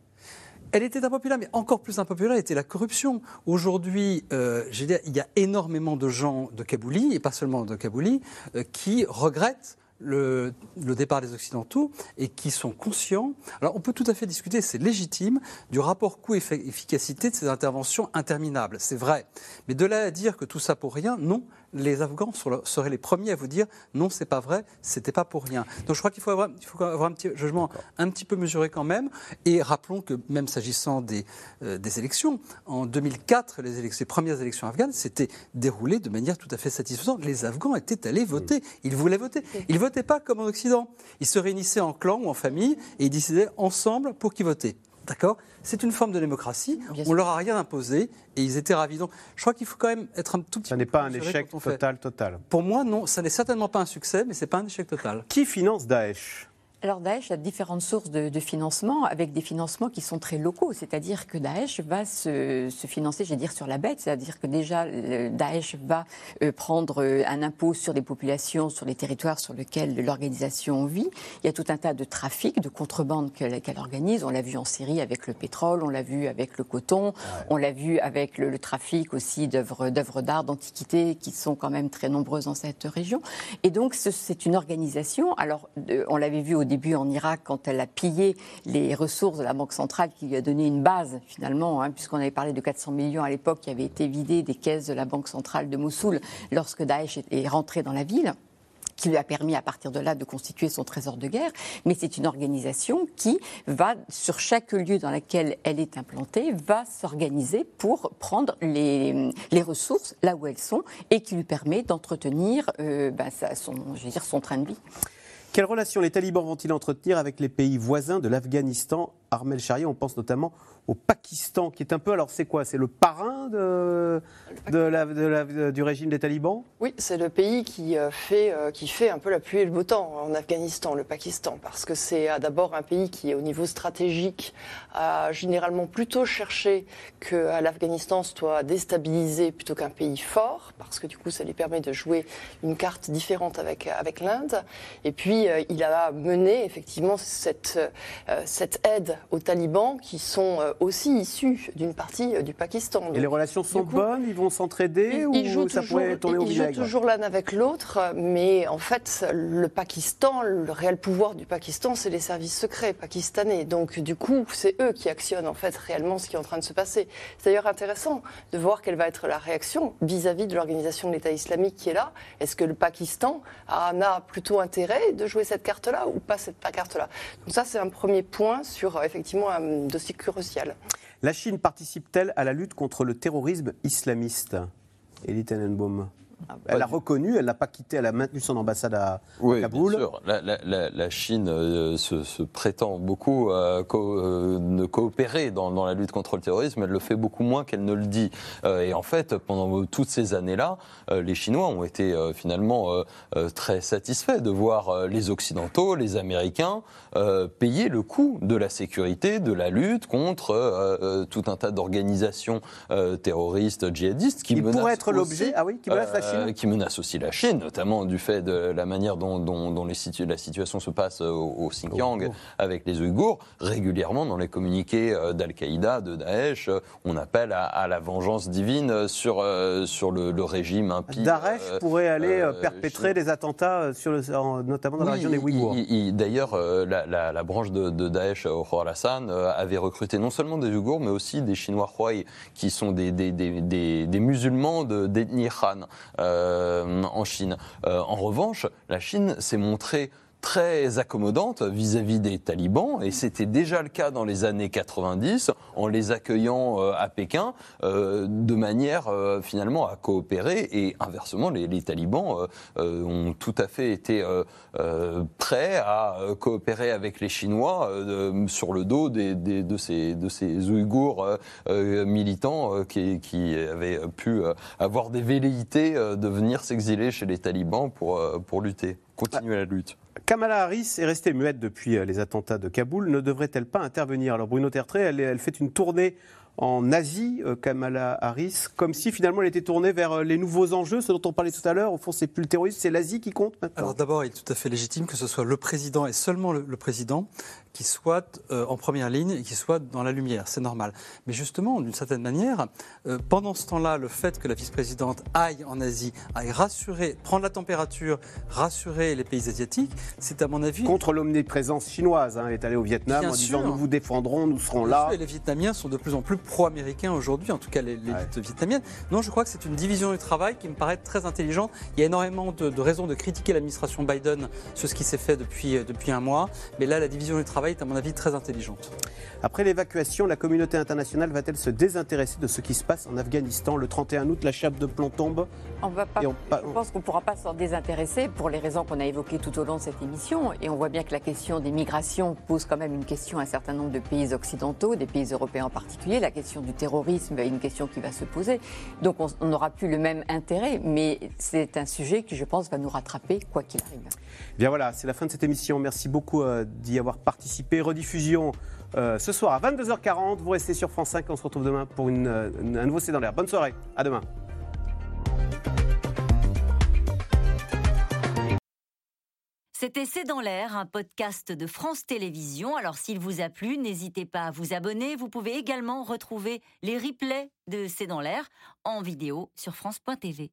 Elle était impopulaire, mais encore plus impopulaire était la corruption. Aujourd'hui, euh, il y a énormément de gens de Kaboulie, et pas seulement de Kaboulie, euh, qui regrettent le, départ des Occidentaux et qui sont conscients. Alors on peut tout à fait discuter, c'est légitime, du rapport coût-efficacité de ces interventions interminables. C'est vrai. Mais de là à dire que tout ça pour rien, non les Afghans seraient les premiers à vous dire non, c'est pas vrai, c'était pas pour rien. Donc je crois qu'il faut avoir, il faut avoir un petit jugement un petit peu mesuré quand même. Et rappelons que même s'agissant des, euh, des élections, en 2004, les, élections, les premières élections afghanes s'étaient déroulées de manière tout à fait satisfaisante. Les Afghans étaient allés voter, ils voulaient voter. Ils ne votaient pas comme en Occident. Ils se réunissaient en clan ou en famille et ils décidaient ensemble pour qui voter. D'accord? C'est une forme de démocratie. on leur a rien imposé et ils étaient ravis. Donc, je crois qu'il faut quand même être un tout petit peu. Ça n'est pas un échec total, total. Pour moi, non. Ça n'est certainement pas un succès, mais c'est pas un échec total. Qui finance Daesh? Alors Daesh a différentes sources de, financement avec des financements qui sont très locaux, c'est-à-dire que Daesh va se, financer, je vais dire, sur la bête, c'est-à-dire que déjà Daesh va euh, prendre euh, un impôt sur les populations, sur les territoires sur lesquels l'organisation vit. Il y a tout un tas de trafics, de contrebande qu'elle organise. On l'a vu en Syrie avec le pétrole, on l'a vu avec le coton, on l'a vu avec le, trafic aussi d'œuvres d'art, d'antiquités qui sont quand même très nombreuses dans cette région. Et donc c'est une organisation. Alors on l'avait vu au début en Irak quand elle a pillé les ressources de la Banque centrale qui lui a donné une base finalement, hein, puisqu'on avait parlé de 400 millions à l'époque qui avaient été vidés des caisses de la Banque centrale de Mossoul lorsque Daesh est rentré dans la ville qui lui a permis à partir de là de constituer son trésor de guerre, mais c'est une organisation qui va, sur chaque lieu dans lequel elle est implantée, va s'organiser pour prendre les, ressources là où elles sont et qui lui permet d'entretenir euh, ben, son, son train de vie. Quelles relations les talibans vont-ils entretenir avec les pays voisins de l'Afghanistan? Armel Charrier, on pense notamment au Pakistan, qui est un peu, alors c'est quoi? C'est le parrain de, du régime des talibans? Oui, c'est le pays qui euh, fait, euh, qui fait un peu la pluie et le beau temps en Afghanistan, le Pakistan, parce que c'est euh, d'abord un pays qui, au niveau stratégique, a généralement plutôt cherché que l'Afghanistan soit déstabilisé plutôt qu'un pays fort, parce que du coup, ça lui permet de jouer une carte différente avec, avec l'Inde. Et puis, il a mené effectivement cette, cette aide aux talibans qui sont euh, aussi issus d'une partie euh, du Pakistan. Et les relations sont bonnes? Ils vont s'entraider ou ça pourrait tourner au vinaigre Ils jouent toujours l'un avec l'autre, mais en fait, le Pakistan, le réel pouvoir du Pakistan, c'est les services secrets pakistanais. Donc, du coup, c'est eux qui actionnent en fait réellement ce qui est en train de se passer. C'est d'ailleurs intéressant de voir quelle va être la réaction vis-à-vis de l'organisation de l'État islamique qui est là. Est-ce que le Pakistan en a plutôt intérêt de jouer cette carte-là ou pas cette carte-là. Donc ça, c'est un premier point sur effectivement un dossier crucial. La Chine participe-t-elle à la lutte contre le terrorisme islamiste? Elie Tenenbaum elle a reconnu, elle n'a pas quitté, elle a maintenu son ambassade à oui, Kaboul. Bien sûr. La, Chine euh, se, prétend beaucoup euh, euh, coopérer dans, la lutte contre le terrorisme, elle le fait beaucoup moins qu'elle ne le dit. et en fait, pendant toutes ces années-là, les Chinois ont été finalement très satisfaits de voir les Occidentaux, les Américains, payer le coût de la sécurité, de la lutte contre tout un tas d'organisations terroristes djihadistes qui, pourraient être l'objet, ah oui, qui menacent la euh, qui menace aussi la Chine, notamment du fait de la manière dont, la situation se passe au, Xinjiang avec les Ouïghours. Régulièrement, dans les communiqués euh, d'Al-Qaïda, de Daesh, euh, on appelle à, la vengeance divine sur, sur le, régime impie. Daesh pourrait aller perpétrer des attentats, sur notamment dans la région des Ouïghours. D'ailleurs, la, branche de, Daesh au Khorasan avait recruté non seulement des Ouïghours, mais aussi des Chinois Huai, qui sont des, des, musulmans d'ethnie Han. En Chine. en revanche, la Chine s'est montrée très accommodante vis-à-vis des talibans, et c'était déjà le cas dans les années 90, en les accueillant euh, à Pékin, euh, de manière euh, finalement à coopérer, et inversement, les, talibans ont tout à fait été prêts à coopérer avec les Chinois sur le dos de, ces, de ces Ouïghours militants qui, qui, avaient pu avoir des velléités de venir s'exiler chez les talibans pour, pour lutter, continuer la lutte. Kamala Harris est restée muette depuis euh, les attentats de Kaboul. Ne devrait-elle pas intervenir? Alors Bruno Tertré, elle, fait une tournée en Asie, euh, Kamala Harris, comme si finalement elle était tournée vers euh, les nouveaux enjeux, ce dont on parlait tout à l'heure. Au fond, c'est plus le terrorisme, c'est l'Asie qui compte maintenant. Alors d'abord, il est tout à fait légitime que ce soit le président et seulement le président qui soit euh, en première ligne et qui soit dans la lumière. C'est normal. Mais justement, d'une certaine manière, euh, pendant ce temps-là, le fait que la vice-présidente aille en Asie, aille rassurer, prendre la température, rassurer les pays asiatiques, c'est à mon avis. Contre l'omniprésence chinoise. Hein, elle est allée au Vietnam en disant nous vous défendrons, nous serons là. et les Vietnamiens sont de plus en plus pro-américains aujourd'hui, en tout cas l'élite ouais. vietnamienne. Non, je crois que c'est une division du travail qui me paraît très intelligente. Il y a énormément de, de raisons de critiquer l'administration Biden sur ce qui s'est fait depuis, euh, depuis un mois. Mais là, la division du travail est, à mon avis, très intelligente. Après l'évacuation, la communauté internationale va-t-elle se désintéresser de ce qui se passe en Afghanistan Le 31 août, la chape de plomb tombe. On va pas, je pense qu'on ne pourra pas s'en désintéresser pour les raisons qu'on a évoquées tout au long de cette émission. Et on voit bien que la question des migrations pose quand même une question à un certain nombre de pays occidentaux, des pays européens en particulier. La question du terrorisme est une question qui va se poser. Donc on n'aura plus le même intérêt, mais c'est un sujet qui, je pense, va nous rattraper quoi qu'il arrive. Bien voilà, c'est la fin de cette émission. Merci beaucoup euh, d'y avoir participé. Rediffusion euh, ce soir à 22h40. Vous restez sur France 5 on se retrouve demain pour euh, un nouveau C'est dans l'air. Bonne soirée. À demain. C'était C'est dans l'air, un podcast de France Télévisions. Alors s'il vous a plu, n'hésitez pas à vous abonner. Vous pouvez également retrouver les replays de C'est dans l'air en vidéo sur France.tv.